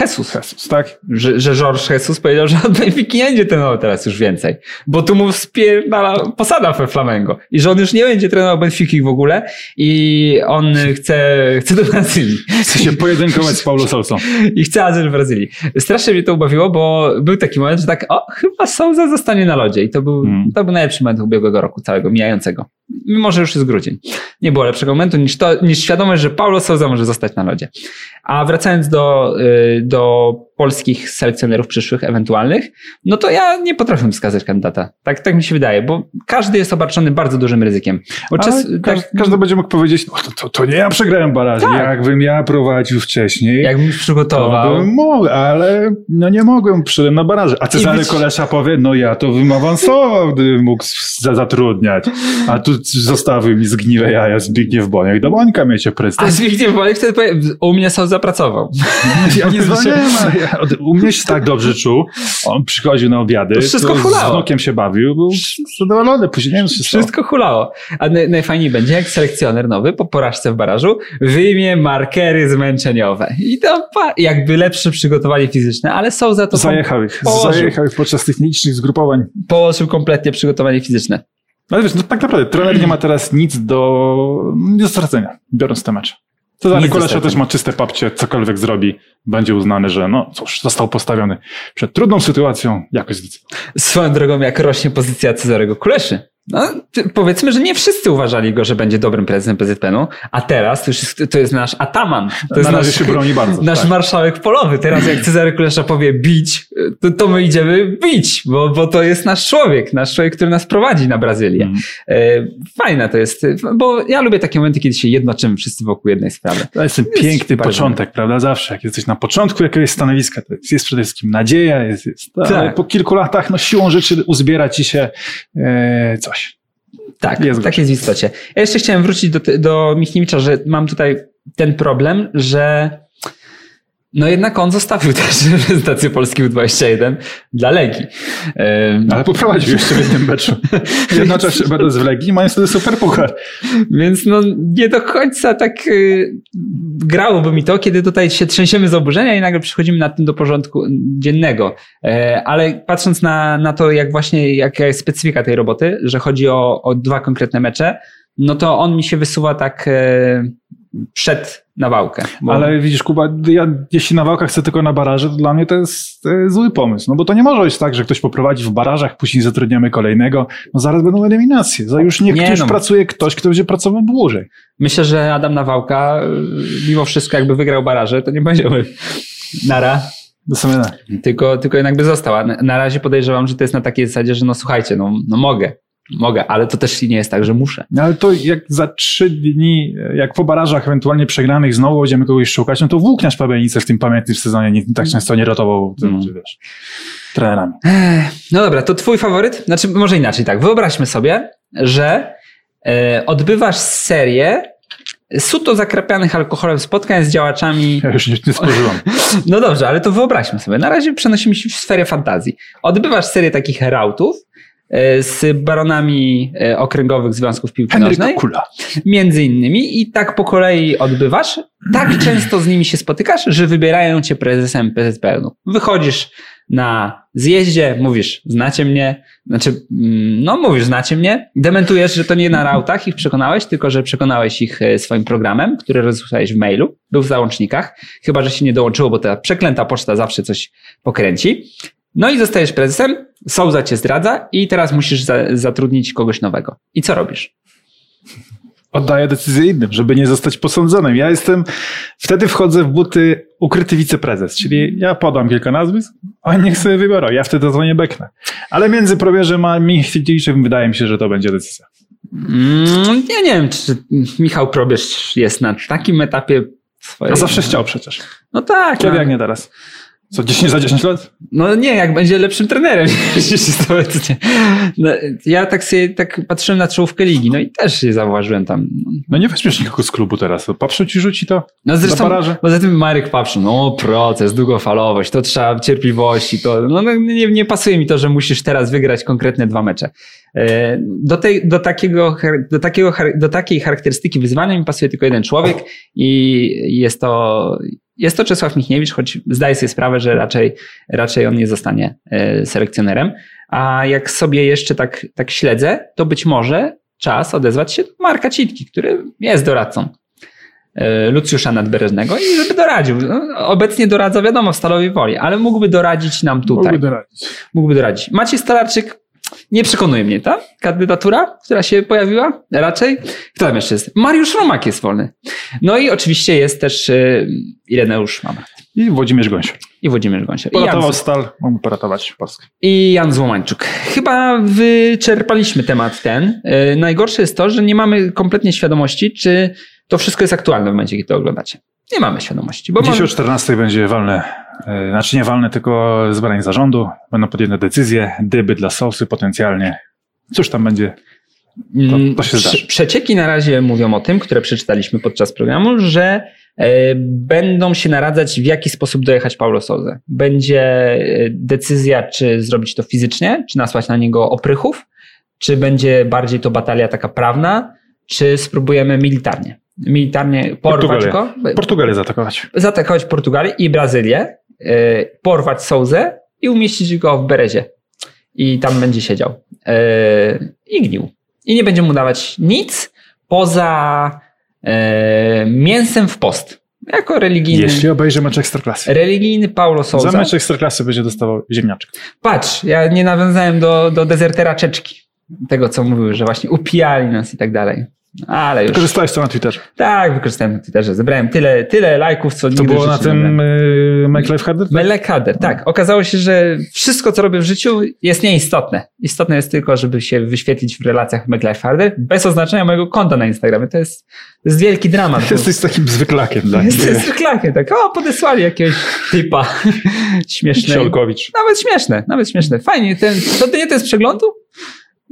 Jesus, Jesus, tak? że, że Georges Jesus powiedział, że od Benfiki nie będzie trenował teraz już więcej, bo tu mu spierdala posada we Flamengo i że on już nie będzie trenował Benfiki w ogóle i on chce, chce do Brazylii Chce się pojedynkować z Paulo Sousą. i chce azyl w Brazylii. Strasznie mnie to ubawiło, bo był taki moment, że tak, o, chyba Souza zostanie na lodzie i to był, Mm. to był najlepszy moment ubiegłego roku, całego, mijającego. Mimo, że już jest grudzień. Nie było lepszego momentu niż, to, niż świadomość, że Paulo Souza może zostać na lodzie. A wracając do, y, do polskich selekcjonerów przyszłych, ewentualnych, no to ja nie potrafię wskazać kandydata. Tak, tak mi się wydaje, bo każdy jest obarczony bardzo dużym ryzykiem. Czas, tak, każdy będzie mógł powiedzieć, no to, to, to nie ja przegrałem baraże. Tak. Jakbym ja prowadził wcześniej, jakbym to przygotował. bym mógł, ale no nie mogłem, przyszedłem na baraże. A Cezary być- Kolesza powie, no ja to bym awansował, gdybym mógł za, zatrudniać. A tu zostawił mi zgniłe jaja Zbigniew Boniek. Do Bońka miecie A prezydent. Zbigniew Bolek wtedy powie, u mnie Souza pracował. Ja nie od- u mnie się tak dobrze czuł. On przychodził na obiady, wszystko to z hulało. wnukiem się bawił, był zadowolony. Później nie wiem. Wszystko hulało. A naj, najfajniej będzie, jak selekcjoner nowy po porażce w barażu wyjmie markery zmęczeniowe. I to jakby lepsze przygotowanie fizyczne, ale są za to Zajechał ich, zajechał ich podczas tych nielicznych zgrupowań. położył kompletnie przygotowanie fizyczne. Ale wiesz, no tak naprawdę trener nie ma teraz nic do, do stracenia, biorąc te mecze. Cezary Nic też ma czyste papcie, cokolwiek zrobi, będzie uznany, że no cóż, został postawiony przed trudną sytuacją, jakoś. Swoją drogą, jak rośnie pozycja Cezarego Kuleszy. No, powiedzmy, że nie wszyscy uważali go, że będzie dobrym prezentem PZPN-u, a teraz to, już jest, to jest nasz ataman. To jest Na nasz, się broni bardzo. nasz tak. marszałek polowy. Teraz jak Cezary Kulesza powie bić, to, to my idziemy bić, bo, bo to jest nasz człowiek, nasz człowiek, który nas prowadzi na Brazylię. Mm. Fajne to jest, bo ja lubię takie momenty, kiedy się jednoczymy wszyscy wokół jednej sprawy. To jest ten Jest piękny początek, prawda? Zawsze, jak jesteś na początku jakiegoś stanowiska, to jest, jest przede wszystkim nadzieja, jest, jest ale Tak. po kilku latach, no siłą rzeczy uzbiera ci się e, coś. Tak, Jest tak jest w istocie. Ja jeszcze chciałem wrócić do, do Michniewicza, że mam tutaj ten problem, że no jednak on zostawił też reprezentację Polski U21 dla Legii. Ym, Ale poprowadził jeszcze w jednym meczu. Jednocześnie będąc w Legii, mając wtedy super puchar. Więc no nie do końca tak y, grałoby mi to, kiedy tutaj się trzęsiemy z oburzenia i nagle przychodzimy nad tym do porządku dziennego. E, ale patrząc na, na to, jak właśnie, jaka jest specyfika tej roboty, że chodzi o, o dwa konkretne mecze, no to on mi się wysuwa tak e, przed nawałkę. Bo- Ale widzisz, Kuba, ja, jeśli na walkach chcę tylko na baraże, to dla mnie to jest e, zły pomysł. No bo to nie może być tak, że ktoś poprowadzi w barażach, później zatrudniamy kolejnego. No zaraz będą eliminacje. Za już niech Nie, już no. pracuje ktoś, kto będzie pracował dłużej. Myślę, że Adam Nawałka, y, mimo wszystko, jakby wygrał baraże, to nie powiedziałby nara, Do tylko, tylko jednak by został. A Na, na razie podejrzewam, że to jest na takiej zasadzie, że no słuchajcie, no, no mogę, mogę, ale to też nie jest tak, że muszę. No ale to jak za trzy dni, jak po barażach ewentualnie przegranych znowu będziemy kogoś szukać, no to włókniarz Pabianice w tym pamiętnym sezonie nie, tak często nie rotował tym, Mm. że wiesz, trenerami. No dobra, to twój faworyt? Znaczy, może inaczej tak. Wyobraźmy sobie, że e, odbywasz serię suto zakrapianych alkoholem spotkań z działaczami. Ja już nie, nie spożywam. No dobrze, ale to wyobraźmy sobie. Na razie przenosimy się w sferę fantazji. Odbywasz serię takich rautów z baronami e, okręgowych związków piłki Henryk nożnej, Kula. między innymi, i tak po kolei odbywasz. Tak często z nimi się spotykasz, że wybierają cię prezesem PZPN-u. Wychodzisz na zjeździe, mówisz, znacie mnie, znaczy, mm, no mówisz, znacie mnie, dementujesz, że to nie na rautach ich przekonałeś, tylko że przekonałeś ich e, swoim programem, który rozesłałeś w mailu, był w załącznikach, chyba, że się nie dołączyło, bo ta przeklęta poczta zawsze coś pokręci. No i zostajesz prezesem, Souza cię zdradza i teraz musisz za, zatrudnić kogoś nowego. I co robisz? Oddaję decyzję innym, żeby nie zostać posądzonym. Ja jestem, wtedy wchodzę w buty ukryty wiceprezes, czyli ja podam kilka nazwisk, a niech sobie wybiorą. Ja wtedy dzwonię beknę. Ale między probierzem a Michniczym wydaje mi się, że to będzie decyzja. Mm, ja nie wiem, czy Michał Probierz jest na takim etapie swojej... A zawsze chciał przecież. No tak. Kiedy no. jak nie teraz? Co, 10 za 10 lat? No nie, jak będzie lepszym trenerem niż obecnie. No, ja tak sobie tak patrzyłem na czołówkę ligi, no i też się zauważyłem tam. No nie weźmiesz nikogo z klubu teraz. Papszu ci rzuci to? No Za zresztą, poza tym Marek Papszu, no proces, długofalowość, to trzeba cierpliwości, to no, no, nie, nie pasuje mi to, że musisz teraz wygrać konkretne dwa mecze. E, Do, tej, do, takiego, do, takiego, do takiej charakterystyki wyzwania mi pasuje tylko jeden człowiek i jest to, jest to Czesław Michniewicz, choć zdaję sobie sprawę, że raczej, raczej on nie zostanie e, selekcjonerem. A jak sobie jeszcze tak, tak śledzę, to być może czas odezwać się do Marka Citki, który jest doradcą e, Lucjusza Nadbereżnego i żeby doradził. No, Obecnie doradza, wiadomo, w Stalowej Woli, ale mógłby doradzić nam tutaj. Mógłby doradzić. Mógłby doradzić. Maciej Stolarczyk, nie przekonuje mnie ta kandydatura, która się pojawiła, raczej. Kto tam jeszcze jest? Mariusz Romak jest wolny. No i oczywiście jest też y, Ireneusz Mama I Włodzimierz Gąsior. i Włodzimierz Gąsior. I Jan, Poratował stal, mógłby poratować Polskę. I Jan Złomańczuk. Chyba wyczerpaliśmy temat ten. Y, Najgorsze jest to, że nie mamy kompletnie świadomości, czy to wszystko jest aktualne w momencie, kiedy to oglądacie. Nie mamy świadomości. Bo Dziś mamy... o 14 będzie walne, znaczy nie walne, tylko zebranie zarządu. Będą podjęte decyzje, dyby dla sosy potencjalnie. Cóż tam będzie? to- to się zdarzy. Przecieki na razie mówią o tym, które przeczytaliśmy podczas programu, że e, będą się naradzać, w jaki sposób dojechać Paulo Souza. Będzie e, decyzja, czy zrobić to fizycznie, czy nasłać na niego oprychów, czy będzie bardziej to batalia taka prawna, czy spróbujemy militarnie. Militarnie porwać Portugalię. go, Portugalię zaatakować. zaatakować Portugalię i Brazylię, e, porwać Souzę i umieścić go w Berezie. I tam będzie siedział. E, I gnił. I nie będzie mu dawać nic poza e, mięsem w post. Jako religijny, Jeśli obejrzy mecz Ekstraklasy. religijny Paulo Za Souza. mecz Ekstraklasy będzie dostawał ziemniaczek. Patrz, ja nie nawiązałem do, do dezertera Czeczki. Tego, co mówił, że właśnie upijali nas i tak dalej. Ale już. Korzystałeś to na Twitterze. Tak, wykorzystałem na Twitterze. Zebrałem tyle, tyle lajków, co To nigdy w było na tym zebrałem. y, Make Life Harder? Melek Hader, tak. Okazało się, że wszystko, co robię w życiu, jest nieistotne. Istotne jest tylko, żeby się wyświetlić w relacjach Make Life Harder, bez oznaczenia mojego konta na Instagramie. To jest, to jest wielki dramat. Jesteś takim zwyklakiem. Tak? Jest, jest zwykle tak. O, podesłali jakiegoś typa śmiesznego. Siolkowicz. Nawet śmieszne, nawet śmieszne. Fajnie. Ten, to nie to jest przeglądu?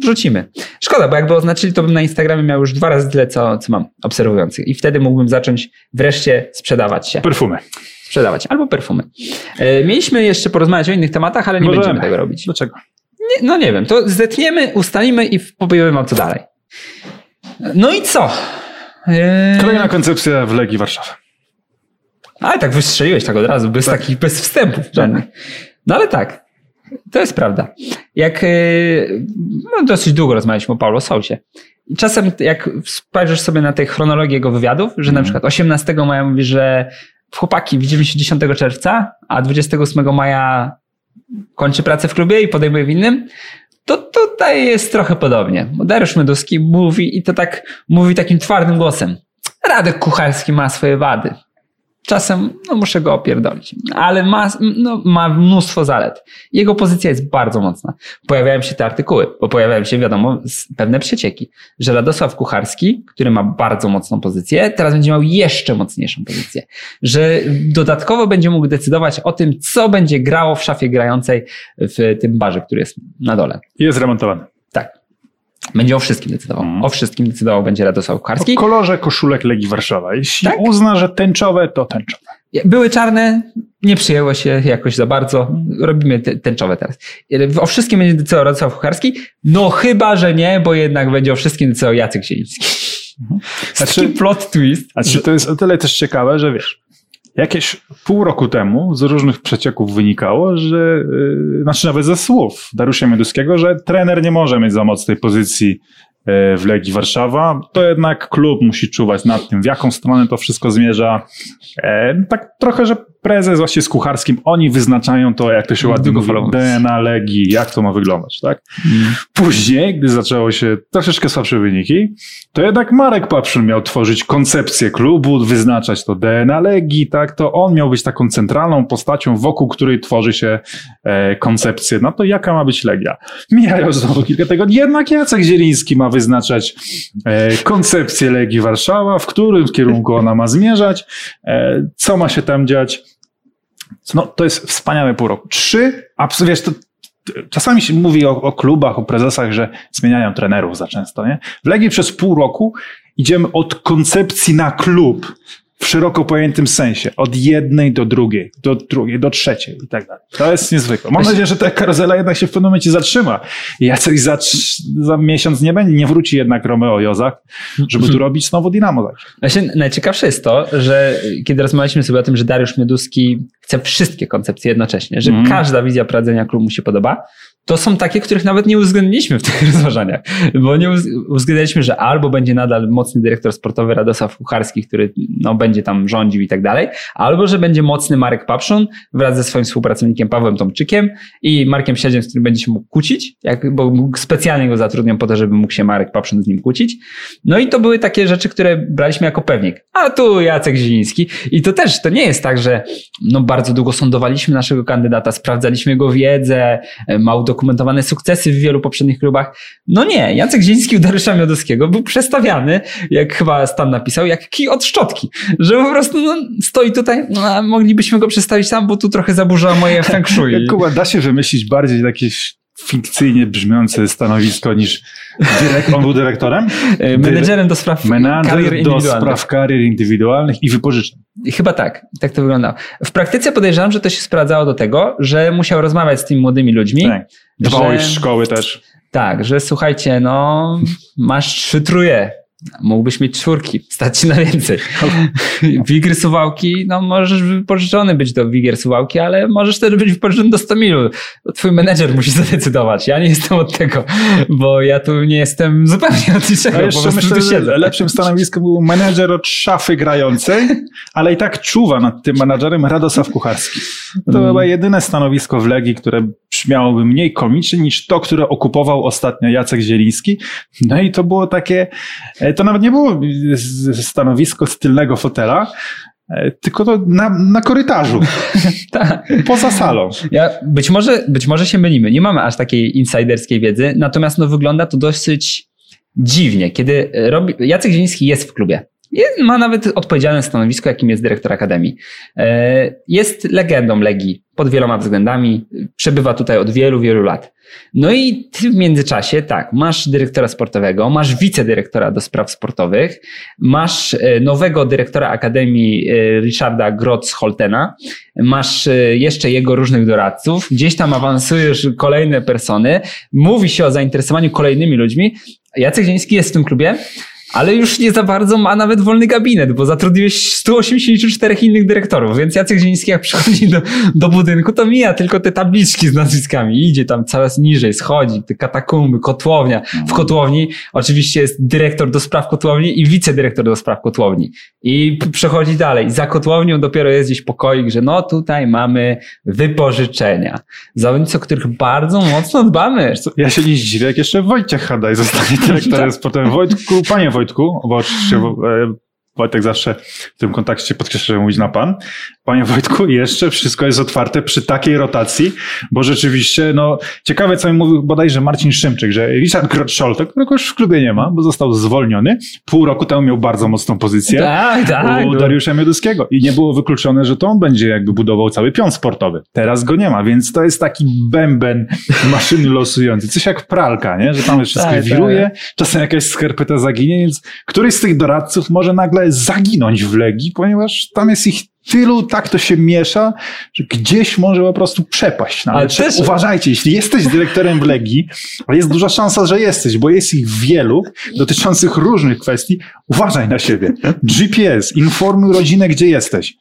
Wrzucimy. Szkoda, bo jakby oznaczyli, to bym na Instagramie miał już dwa razy tyle, co, co mam obserwujących. I wtedy mógłbym zacząć wreszcie sprzedawać się. Perfumy. Sprzedawać. Albo perfumy. E, mieliśmy jeszcze porozmawiać o innych tematach, ale nie Możemy. będziemy tego robić. Dlaczego? Nie, no nie wiem, to zetniemy, ustalimy i powiemy wam co dalej. No i co? E, Kolejna koncepcja w Legii Warszawa. Ale tak wystrzeliłeś tak od razu, bez takich, bez wstępów żadnych. No ale tak, to jest prawda. Jak, e, no dosyć długo rozmawialiśmy o Paulo Sousie. Czasem jak spojrzysz sobie na tę chronologię jego wywiadów, że na Mhm. przykład 18 maja mówi, że chłopaki, widzimy się 10 czerwca, a 28 maja kończy pracę w klubie i podejmuje w innym, to tutaj jest trochę podobnie. Dariusz Meduski mówi i to tak mówi takim twardym głosem. Radek Kucharski ma swoje wady. Czasem no, muszę go opierdolić, ale ma, no, ma mnóstwo zalet. Jego pozycja jest bardzo mocna. Pojawiają się te artykuły, bo pojawiają się, wiadomo, pewne przecieki, że Radosław Kucharski, który ma bardzo mocną pozycję, teraz będzie miał jeszcze mocniejszą pozycję. Że dodatkowo będzie mógł decydować o tym, co będzie grało w szafie grającej w tym barze, który jest na dole. Jest remontowany. Będzie o wszystkim decydował. Mhm. O wszystkim decydował będzie Radosław Kucharski. O kolorze koszulek Legii Warszawa. Jeśli Tak? uzna, że tęczowe, to tęczowe. Były czarne, nie przyjęło się jakoś za bardzo. Robimy tęczowe teraz. O wszystkim będzie decydował Radosław Kucharski? No chyba, że nie, bo jednak będzie o wszystkim decydował Jacek Zieliński. Znaczy- Taki plot twist. Znaczy, to jest o tyle też ciekawe, że wiesz, jakieś pół roku temu z różnych przecieków wynikało, że, yy, znaczy nawet ze słów Dariusza Mioduskiego, że trener nie może mieć za mocnej pozycji yy, w Legii Warszawa, to jednak klub musi czuwać nad tym, w jaką stronę to wszystko zmierza. E, tak trochę, że prezes właśnie z Kucharskim, oni wyznaczają to, jak to się ładnie mówi. DNA Legii, jak to ma wyglądać, tak? Później, gdy zaczęło się troszeczkę słabsze wyniki, to jednak Marek Papszun miał tworzyć koncepcję klubu, wyznaczać to DNA Legii, tak? To on miał być taką centralną postacią, wokół której tworzy się e, koncepcję. No to jaka ma być Legia? Mijają znowu kilka tygodni. Jednak Jacek Zieliński ma wyznaczać e, koncepcję Legii Warszawa, w którym kierunku ona ma zmierzać, e, co ma się tam dziać. No, to jest wspaniałe pół roku. Trzy, abs- wiesz, to Czasami się mówi o, o klubach, o prezesach, że zmieniają trenerów za często, nie? W Legii przez pół roku idziemy od koncepcji na klub w szeroko pojętym sensie. Od jednej do drugiej, do drugiej, do trzeciej i tak dalej. To jest niezwykłe. Mam nadzieję, że ta karuzela jednak się w pewnym momencie zatrzyma. I Jacek za, za miesiąc nie będzie, nie wróci jednak Romeo Jozak, żeby tu robić znowu Dynamo. Także. Właśnie najciekawsze jest to, że kiedy rozmawialiśmy sobie o tym, że Dariusz Mioduski chce wszystkie koncepcje jednocześnie, że Mhm. każda wizja prowadzenia klubu mu się podoba, to są takie, których nawet nie uwzględniliśmy w tych rozważaniach, bo nie uwzględniliśmy, że albo będzie nadal mocny dyrektor sportowy Radosław Kucharski, który no, będzie tam rządził i tak dalej, albo że będzie mocny Marek Papszun wraz ze swoim współpracownikiem Pawłem Tomczykiem i Markiem Siedziem, z którym będzie się mógł kłócić, jak, bo specjalnie go zatrudnią po to, żeby mógł się Marek Papszun z nim kłócić. No i to były takie rzeczy, które braliśmy jako pewnik. A tu Jacek Zieliński. I to też, to nie jest tak, że no bardzo długo sądowaliśmy naszego kandydata, sprawdzaliśmy jego wiedzę, e, ma udokumentowane sukcesy w wielu poprzednich klubach. No nie, Jacek Zieliński u Dariusza Miodowskiego był przestawiany, jak chyba Stan napisał, jak kij od szczotki. Że po prostu no, stoi tutaj, no, a moglibyśmy go przestawić tam, bo tu trochę zaburza moje feng shui. Jak Kuba, da się wymyślić bardziej jakieś fikcyjnie brzmiące stanowisko niż dyrek- on był dyrektorem? E, Menedżerem do spraw karier do spraw karier indywidualnych i wypożyczeń. Chyba tak, tak to wyglądało. W praktyce podejrzewam, że to się sprawdzało do tego, że musiał rozmawiać z tymi młodymi ludźmi. Tak. Dbał Że- szkoły też. Tak, że słuchajcie, no masz trzy truje, mógłbyś mieć czwórki, stać się na więcej. Wigier Suwałki, no możesz wypożyczony być do Wigier Suwałki, ale możesz też być wypożyczony do 100 milu. Twój menedżer musi zadecydować. Ja nie jestem od tego, bo ja tu nie jestem zupełnie od niczego, po jeszcze myślę, tu siedzę. lepszym stanowiskiem był menedżer od szafy grającej, ale i tak czuwa nad tym menadżerem Radosław Kucharski. To Mm. chyba jedyne stanowisko w Legii, które brzmiałoby mniej komicznie niż to, które okupował ostatnio Jacek Zieliński. No i to było takie, e, to nawet nie było stanowisko z tylnego fotela, e, tylko to na, na korytarzu, Tak. poza salą. Ja, być, może, być może się mylimy, nie mamy aż takiej insiderskiej wiedzy, natomiast no, wygląda to dosyć dziwnie, kiedy robi, Jacek Zieliński jest w klubie. Ma nawet odpowiedzialne stanowisko, jakim jest dyrektor Akademii. E, Jest legendą Legii pod wieloma względami. Przebywa tutaj od wielu, wielu lat. No i ty w międzyczasie, tak, masz dyrektora sportowego, masz wicedyrektora do spraw sportowych, masz e, nowego dyrektora Akademii e, Richarda Grotz-Holtena, masz e, jeszcze jego różnych doradców, gdzieś tam awansujesz kolejne persony, mówi się o zainteresowaniu kolejnymi ludźmi. Jacek Zieliński jest w tym klubie, ale już nie za bardzo ma nawet wolny gabinet, bo zatrudniłeś 184 innych dyrektorów, więc Jacek Zieliński jak przychodzi do, do budynku, to mija tylko te tabliczki z nazwiskami, idzie tam coraz niżej, schodzi, te katakumby, kotłownia. W kotłowni oczywiście jest dyrektor do spraw kotłowni i wicedyrektor do spraw kotłowni. I przechodzi dalej. Za kotłownią dopiero jest gdzieś pokoik, że no tutaj mamy wypożyczenia. Zawodnicy, o których bardzo mocno dbamy. Ja się nie zdziwię, jak jeszcze Wojciech Hadaj zostanie dyrektorem sportowym. Wojtku, panie Wojtku, bo oczywiście e, Wojtek zawsze w tym kontakcie podkreśla, że mówić na pan. Panie Wojtku, jeszcze wszystko jest otwarte przy takiej rotacji, bo rzeczywiście, no, ciekawe, co mi mówił bodajże Marcin Szymczyk, że Richard Grotscholtek, którego już w klubie nie ma, bo został zwolniony, pół roku temu miał bardzo mocną pozycję Tak, tak. u no. Dariusza Mioduskiego i nie było wykluczone, że to on będzie jakby budował cały pion sportowy. Teraz go nie ma, więc to jest taki bęben maszyny losujący. Coś jak pralka, nie? Że tam wszystko Tak, wiruje, czasem jakaś skarpeta zaginie, więc któryś z tych doradców może nagle zaginąć w Legii, ponieważ tam jest ich tylu, tak to się miesza, że gdzieś może po prostu przepaść. No, ale też- uważajcie, jeśli jesteś dyrektorem w Legii, a jest duża szansa, że jesteś, bo jest ich wielu dotyczących różnych kwestii, uważaj na siebie. GPS, informuj rodzinę, gdzie jesteś.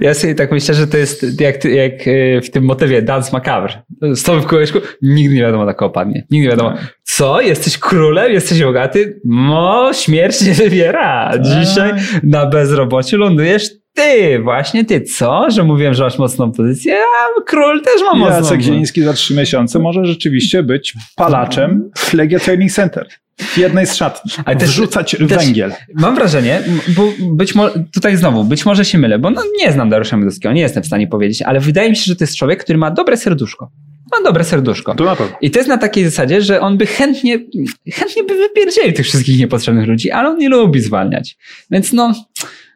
Ja sobie tak myślę, że to jest jak, jak e, w tym motywie Dance Macabre. Stoi w kółeczku, nigdy nie wiadomo, na kogo padnie. Nigdy nie wiadomo. Co? Jesteś królem? Jesteś bogaty? Mo, śmierć nie wybiera. Dzisiaj na bezrobociu lądujesz ty, właśnie ty. Co? Że mówiłem, że masz mocną pozycję, a król też ma mocną. Jacek Zieliński za trzy miesiące może rzeczywiście być palaczem w Legia Training Center. W jednej z szatni. Ale też- Wrzucać też- węgiel. Mam wrażenie, bo być może, tutaj znowu, być może się mylę, bo no, nie znam Dariusza Mioduskiego, nie jestem w stanie powiedzieć, ale wydaje mi się, że to jest człowiek, który ma dobre serduszko. Ma dobre serduszko. To. I to jest na takiej zasadzie, że on by chętnie, chętnie by wypierdzielił tych wszystkich niepotrzebnych ludzi, ale on nie lubi zwalniać. Więc no,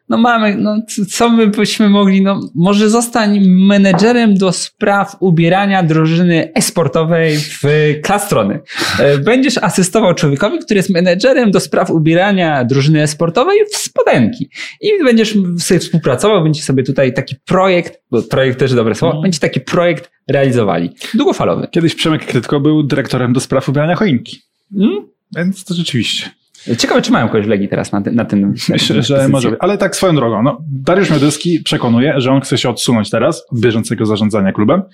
no mamy, no co my byśmy mogli, no może zostań menedżerem do spraw ubierania drużyny esportowej w Klastrony. E, Będziesz asystował człowiekowi, który jest menedżerem do spraw ubierania drużyny esportowej w spodenki. I będziesz sobie współpracował, będzie sobie tutaj taki projekt, bo projekt też dobre słowo, będzie taki projekt realizowali. Długofalowy. Kiedyś Przemek Krytko był dyrektorem do spraw ubrania choinki. Mm? Więc to rzeczywiście. Ciekawe, czy mają kogoś w Legii teraz na, ty, na tym. Myślę, że może. Ale tak swoją drogą. No, Dariusz Mioduski przekonuje, że on chce się odsunąć teraz od bieżącego zarządzania klubem.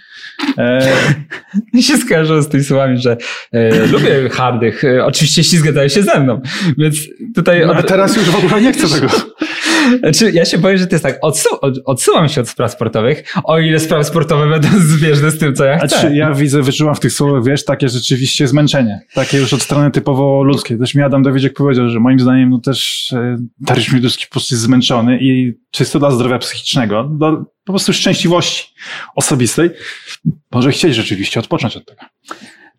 E, się skojarzyło z tymi słowami, że e, lubię hardych. E, oczywiście jeśli zgadzają się ze mną. Więc tutaj. no, a teraz już w ogóle nie chcę tego. Znaczy, ja się boję, że to jest tak. Odsu od, odsuwam się od spraw sportowych, o ile sprawy sportowe będą zbieżne z tym, co ja chcę. Znaczy, ja widzę, wyczułam w tych słowach, wiesz, takie rzeczywiście zmęczenie. Takie już od strony typowo ludzkiej. Też mi Adam Dawidziek powiedział, że moim zdaniem no też e, Dariusz Mioduski po prostu jest zmęczony i czysto dla zdrowia psychicznego, do po prostu szczęśliwości osobistej, może chcieć rzeczywiście odpocząć od tego.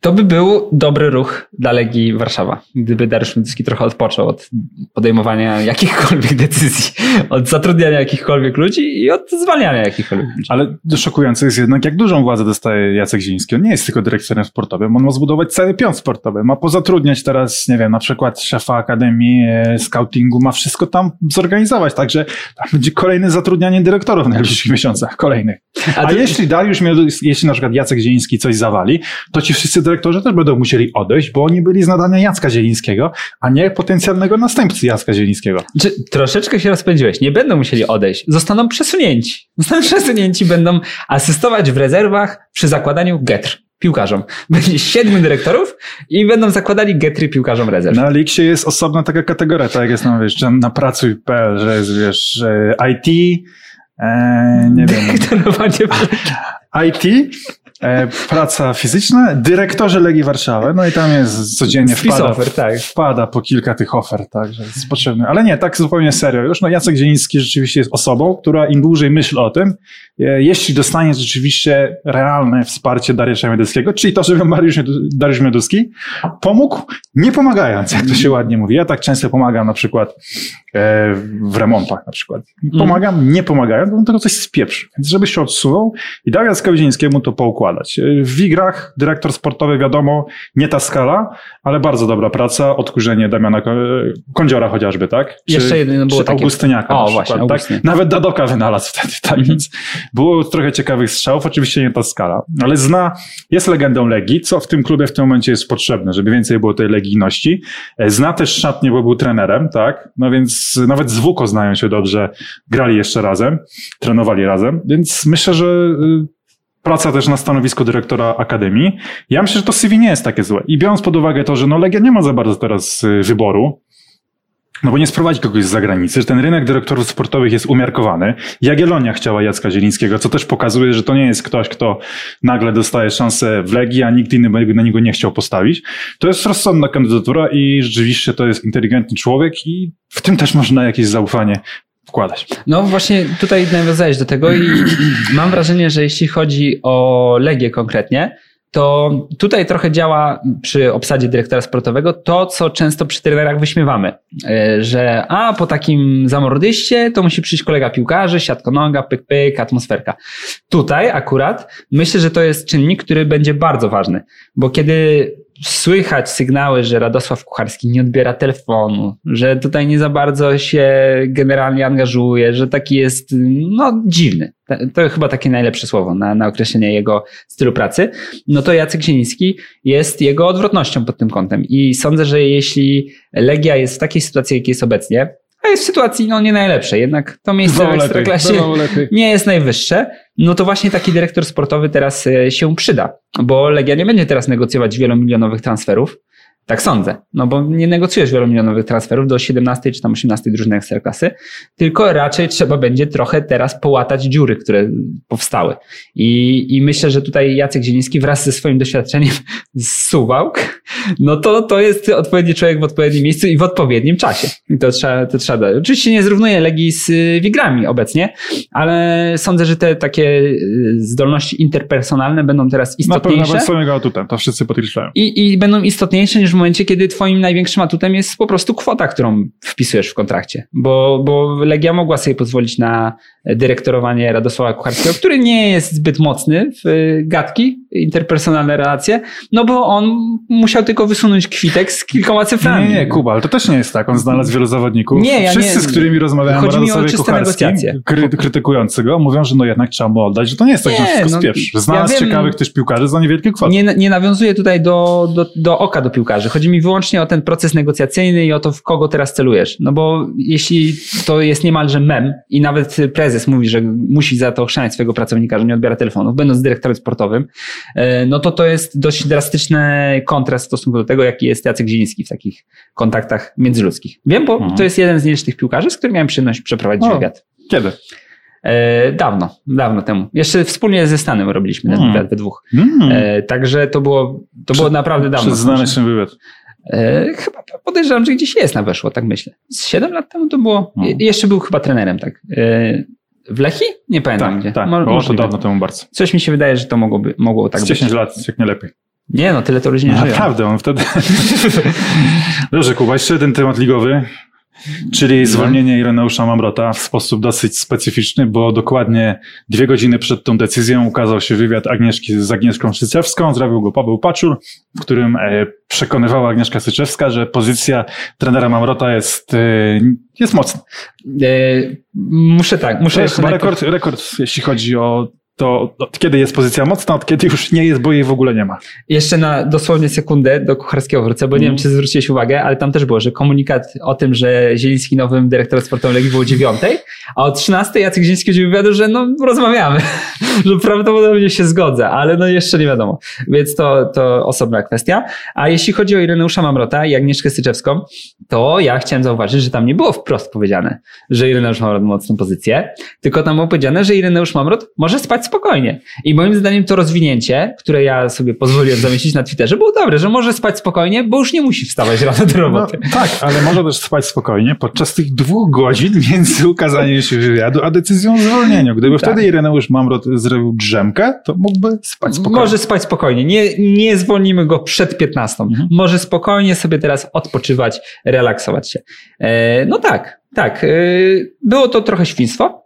To by był dobry ruch dla Legii Warszawa, gdyby Dariusz Mioduski trochę odpoczął od podejmowania jakichkolwiek decyzji, od zatrudniania jakichkolwiek ludzi i od zwalniania jakichkolwiek ludzi. Ale szokujące jest jednak, jak dużą władzę dostaje Jacek Ziński. On nie jest tylko dyrektorem sportowym, on ma zbudować cały pion sportowy. Ma pozatrudniać teraz, nie wiem, na przykład szefa akademii, e, scoutingu, ma wszystko tam zorganizować. Także tam będzie kolejne zatrudnianie dyrektorów w najbliższych miesiącach, kolejnych. A, to- jeśli Dariusz miał, jeśli na przykład Jacek Zieliński coś zawali, to ci wszyscy dyrektorzy też będą musieli odejść, bo oni byli z nadania Jacka Zielińskiego, a nie potencjalnego następcy Jacka Zielińskiego. Czy troszeczkę się rozpędziłeś? Nie będą musieli odejść. Zostaną przesunięci. Zostaną przesunięci, będą asystować w rezerwach przy zakładaniu getr piłkarzom. Będzie siedmiu dyrektorów i będą zakładali getry piłkarzom rezerw. Na Elixie jest osobna taka kategoria, tak jak jest na, wiesz, na pracuj.pl, że jest, wiesz, e, IT, e, nie wiem, IT, praca fizyczna, dyrektorzy Legii Warszawy, no i tam jest codziennie Spis wpada, ofert, tak. wpada po kilka tych ofert, tak, że jest potrzebny. Ale nie, tak zupełnie serio już, no Jacek Zieliński rzeczywiście jest osobą, która im dłużej myśl o tym, e, jeśli dostanie rzeczywiście realne wsparcie Dariusza Mioduskiego, czyli to, żeby Mariusz, Dariusz Mioduski pomógł, nie pomagając, jak to się ładnie mówi. Ja tak często pomagam na przykład e, w remontach na przykład. Pomagam, nie pomagając, bo on tego coś spieprzy. Więc żeby się odsunął i dał Jackowi to poukładać. E, W Wigrach dyrektor sportowy, wiadomo, nie ta skala, ale bardzo dobra praca, odkurzenie Damiana Ko- Kądziora chociażby, tak? Jeszcze jedno było czy takie- Augustyniaka O, na właśnie, przykład, tak? Augustyn. Nawet Dadoka wynalazł wtedy, tak? Mhm. Więc było trochę ciekawych strzałów, oczywiście nie ta skala, ale zna, jest legendą Legii, co w tym klubie w tym momencie jest potrzebne, żeby więcej było tej legijności. E, Zna też szatnię, bo był trenerem, tak? No więc nawet z Wuko znają się dobrze, grali jeszcze razem, trenowali razem, więc myślę, że y, praca też na stanowisku dyrektora akademii. Ja myślę, że to CV nie jest takie złe. I biorąc pod uwagę to, że no Legia nie ma za bardzo teraz y, wyboru, no bo nie sprowadzi kogoś z zagranicy, że ten rynek dyrektorów sportowych jest umiarkowany. Jagiellonia chciała Jacka Zielińskiego, co też pokazuje, że to nie jest ktoś, kto nagle dostaje szansę w Legii, a nikt inny by na niego nie chciał postawić. To jest rozsądna kandydatura i rzeczywiście to jest inteligentny człowiek i w tym też można jakieś zaufanie wkładać. No właśnie tutaj nawiązałeś do tego i mam wrażenie, że jeśli chodzi o Legię konkretnie, to tutaj trochę działa przy obsadzie dyrektora sportowego to, co często przy trenerach wyśmiewamy, e, że a po takim zamordyście to musi przyjść kolega piłkarzy, siatkonoga, pyk, pyk, atmosferka. Tutaj akurat myślę, że to jest czynnik, który będzie bardzo ważny, bo kiedy słychać sygnały, że Radosław Kucharski nie odbiera telefonu, że tutaj nie za bardzo się generalnie angażuje, że taki jest no, dziwny. To chyba takie najlepsze słowo na, na określenie jego stylu pracy. No to Jacek Zieliński jest jego odwrotnością pod tym kątem. I sądzę, że jeśli Legia jest w takiej sytuacji, jakiej jest obecnie, a jest w sytuacji no, nie najlepszej, jednak to miejsce w Ekstraklasie nie jest najwyższe, no to właśnie taki dyrektor sportowy teraz e, się przyda, bo Legia nie będzie teraz negocjować wielomilionowych transferów, tak sądzę. No bo nie negocjujesz wielomilionowych transferów do 17 czy tam 18 drużyny Ekstraklasy, tylko raczej trzeba będzie trochę teraz połatać dziury, które powstały. I, i myślę, że tutaj Jacek Zieliński wraz ze swoim doświadczeniem z Suwałk, no to, to jest odpowiedni człowiek w odpowiednim miejscu i w odpowiednim czasie. I to trzeba, to trzeba dać. Oczywiście nie zrównuje Legii z y, Wigrami obecnie, ale sądzę, że te takie y, zdolności interpersonalne będą teraz istotniejsze. Na pewno swoim atutem, to wszyscy podkreślają. I, I będą istotniejsze niż w momencie, kiedy twoim największym atutem jest po prostu kwota, którą wpisujesz w kontrakcie. Bo, bo Legia mogła sobie pozwolić na dyrektorowanie Radosława Kucharskiego, który nie jest zbyt mocny w gadki, interpersonalne relacje, no bo on musiał tylko wysunąć kwitek z kilkoma cyframi. Nie, nie, Kuba, ale to też nie jest tak. On znalazł wielu zawodników. Nie, ja Wszyscy, nie, z którymi rozmawiałem chodzi o czyste negocjacje. Kry, krytykujący go, mówią, że no jednak trzeba mu oddać, że to nie jest tak, że wszystko no, spieprz. Znalazł ja ciekawych też piłkarzy za niewielkie kwoty. Nie, nie nawiązuję tutaj do, do, do oka do piłkarzy. Chodzi mi wyłącznie o ten proces negocjacyjny i o to, w kogo teraz celujesz. No bo jeśli to jest niemalże mem i nawet prezes mówi, że musi za to ochrzaniać swojego pracownika, że nie odbiera telefonów, będąc dyrektorem sportowym, no to to jest dość drastyczny kontrast w stosunku do tego, jaki jest Jacek Zieliński w takich kontaktach międzyludzkich. Wiem, bo mhm. to jest jeden z nielicznych piłkarzy, z którym miałem przyjemność przeprowadzić o, wywiad. Kiedy? E, dawno, dawno temu. Jeszcze wspólnie ze Stanem robiliśmy ten hmm. wywiad we dwóch. Hmm. E, także to było, to było naprawdę dawno. Przez znany się wywiad. E, chyba podejrzewam, że gdzieś jest na weszło, tak myślę. Z 7 lat temu to było. Hmm. Jeszcze był chyba trenerem, tak. W Lechi? Nie pamiętam tak, gdzie. Tak, Mo- to dawno temu bardzo. Coś mi się wydaje, że to mogłoby, mogło tak Z 10 być. lat, jak nie lepiej. Nie no, tyle to ludzie nie no, Naprawdę, on wtedy... Dobrze, Kuba, jeszcze jeden temat ligowy. Czyli zwolnienie Ireneusza Mamrota w sposób dosyć specyficzny, bo dokładnie dwie godziny przed tą decyzją ukazał się wywiad Agnieszki z Agnieszką Syczewską, zrobił go Paweł Paczul, w którym e, przekonywała Agnieszka Syczewska, że pozycja trenera Mamrota jest, e, jest mocna. E, muszę tak, muszę... To jest chyba rekord, rekord, jeśli chodzi o to od kiedy jest pozycja mocna, od kiedy już nie jest, bo jej w ogóle nie ma. Jeszcze na dosłownie sekundę do Kucharskiego wrócę, bo mm. nie wiem, mhm. czy zwróciłeś uwagę, ale tam też było, że komunikat o tym, że Zieliński nowym dyrektorem sportowym Legii było o dziewiątej, a o 13 Jacek Zieliński udzielił wywiadu, że no rozmawiamy, że prawdopodobnie się zgodzę, ale no jeszcze nie wiadomo. Więc to, to osobna kwestia. A jeśli chodzi o Ireneusza Mamrota i Agnieszkę Syczewską, to ja chciałem zauważyć, że tam nie było wprost powiedziane, że Ireneusz Mamrot ma mocną pozycję, tylko tam było powiedziane, że Ireneusz Mamrot może spać spokojnie. I moim zdaniem to rozwinięcie, które ja sobie pozwoliłem zamieścić na Twitterze, było dobre, że może spać spokojnie, bo już nie musi wstawać rano do roboty. No, tak, ale może też spać spokojnie podczas tych dwóch godzin między ukazaniem się wywiadu, a decyzją o zwolnieniu. Gdyby tak. wtedy Ireneusz Mamrot zrobił drzemkę, to mógłby spać spokojnie. Może spać spokojnie. Nie, nie zwolnimy go przed 15. Mhm. Może spokojnie sobie teraz odpoczywać, relaksować się. E, no tak, tak. E, było to trochę świństwo,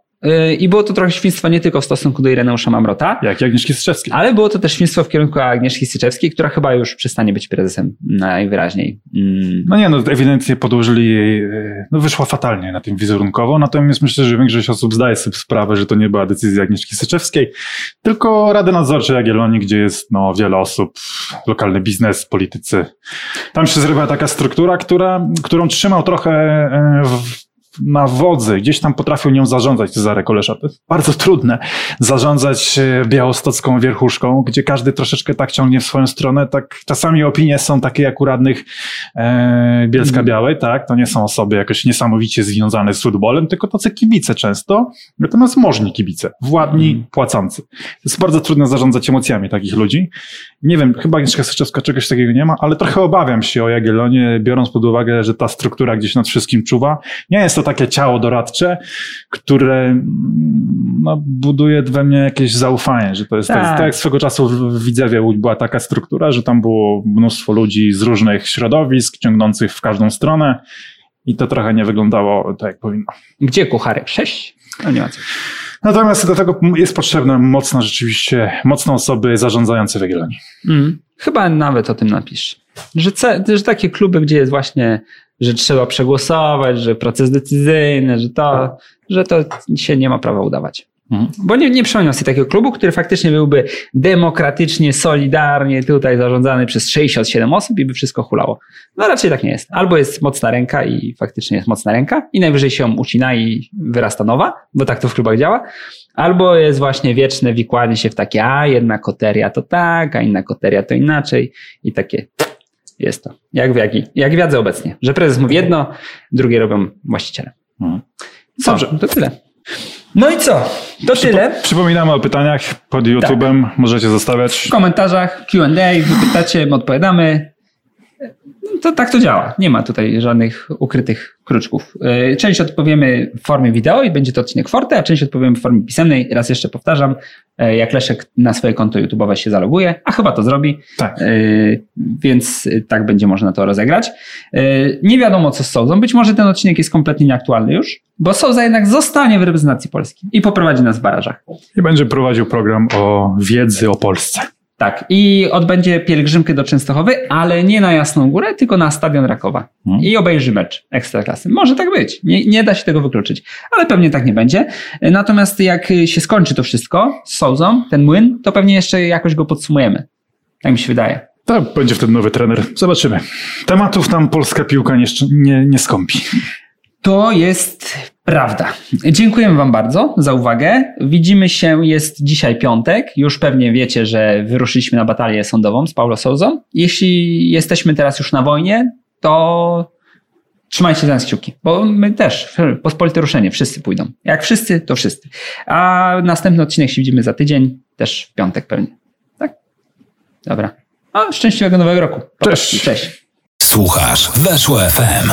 I było to trochę świństwo nie tylko w stosunku do Ireneusza Mamrota. Jak i Agnieszki Syczewskiej. Ale było to też świństwo w kierunku Agnieszki Syczewskiej, która chyba już przestanie być prezesem najwyraźniej. Mm. No nie, no ewidentnie podłożyli jej, y, no wyszła fatalnie na tym wizerunkowo, natomiast myślę, że większość osób zdaje sobie sprawę, że to nie była decyzja Agnieszki Syczewskiej, tylko Rady Nadzorczej Jagiellonii, gdzie jest no wiele osób, lokalny biznes, politycy. Tam się zrywa taka struktura, która, którą trzymał trochę e, w, na wodzy, gdzieś tam potrafił nią zarządzać Cezary Kolesza. To jest bardzo trudne zarządzać e, białostocką wierchuszką, gdzie każdy troszeczkę tak ciągnie w swoją stronę. Tak, czasami opinie są takie jak u radnych e, Bielska mhm. Białej, tak? To nie są osoby jakoś niesamowicie związane z futbolem, tylko tacy kibice często, natomiast możni kibice, władni, mm. płacący. To jest bardzo trudno zarządzać emocjami takich ludzi. Nie wiem, chyba Agnieszka Syczewska czegoś takiego nie ma, ale trochę obawiam się o Jagiellonie, biorąc pod uwagę, że ta struktura gdzieś nad wszystkim czuwa. Nie jest to takie ciało doradcze, które mm, no, buduje we mnie jakieś zaufanie, że to jest tak, Tak. tak jak swego czasu w Widzewie była taka struktura, że tam było mnóstwo ludzi z różnych środowisk, ciągnących w każdą stronę i to trochę nie wyglądało tak, jak powinno. Gdzie kucharek? Sześć? No nie ma co. Natomiast do tego jest potrzebna mocna rzeczywiście, mocne osoby zarządzające w Jagiellonii. Mm. Chyba nawet o tym napisz. Że, ce, że takie kluby, gdzie jest właśnie, że trzeba przegłosować, że proces decyzyjny, że to, że to się nie ma prawa udawać. Mhm. Bo nie, nie przypomniał sobie takiego klubu, który faktycznie byłby demokratycznie, solidarnie tutaj zarządzany przez 67 osób i by wszystko hulało. No raczej tak nie jest. Albo jest mocna ręka i faktycznie jest mocna ręka i najwyżej się ucina i wyrasta nowa, bo tak to w klubach działa. Albo jest właśnie wieczne wikłanie się w takie, a jedna koteria to tak, a inna koteria to inaczej i takie jest to. Jak w, jak obecnie, że prezes mówi jedno, drugie robią właściciele. Mhm. Dobrze, to tyle. No i co? To tyle. Przypominamy o pytaniach pod YouTube'em, możecie zostawiać. W komentarzach Q&A, wy pytacie, my odpowiadamy. To tak to działa. Nie ma tutaj żadnych ukrytych kruczków. Yy, Część odpowiemy w formie wideo i będzie to odcinek Forte, a część odpowiemy w formie pisemnej. Raz jeszcze powtarzam, yy, jak Leszek na swoje konto YouTube'owe się zaloguje, a chyba to zrobi, Tak. yy, więc tak będzie można to rozegrać. Nie wiadomo co z Souzą. Być może ten odcinek jest kompletnie nieaktualny już, bo Souza jednak zostanie w reprezentacji Polski i poprowadzi nas w barażach. I będzie prowadził program o wiedzy o Polsce. Tak, i odbędzie pielgrzymkę do Częstochowy, ale nie na Jasną Górę, tylko na Stadion Rakowa. Hmm. I obejrzy mecz Ekstraklasy. Może tak być, nie, nie da się tego wykluczyć, ale pewnie tak nie będzie. Natomiast jak się skończy to wszystko z Souzą, ten młyn, to pewnie jeszcze jakoś go podsumujemy. Tak mi się wydaje. To będzie wtedy nowy trener. Zobaczymy. Tematów tam polska piłka nie, nie, nie skąpi. To jest prawda. Dziękujemy Wam bardzo za uwagę. Widzimy się, jest dzisiaj piątek. Już pewnie wiecie, że wyruszyliśmy na batalię sądową z Paulo Souzą. Jeśli jesteśmy teraz już na wojnie, to trzymajcie za nas kciuki, bo my też, pospolite ruszenie, wszyscy pójdą. Jak wszyscy, to wszyscy. A następny odcinek się widzimy za tydzień, też w piątek pewnie. Tak? Dobra. A szczęśliwego nowego roku. Cześć. Cześć. Słuchasz Weszło FM.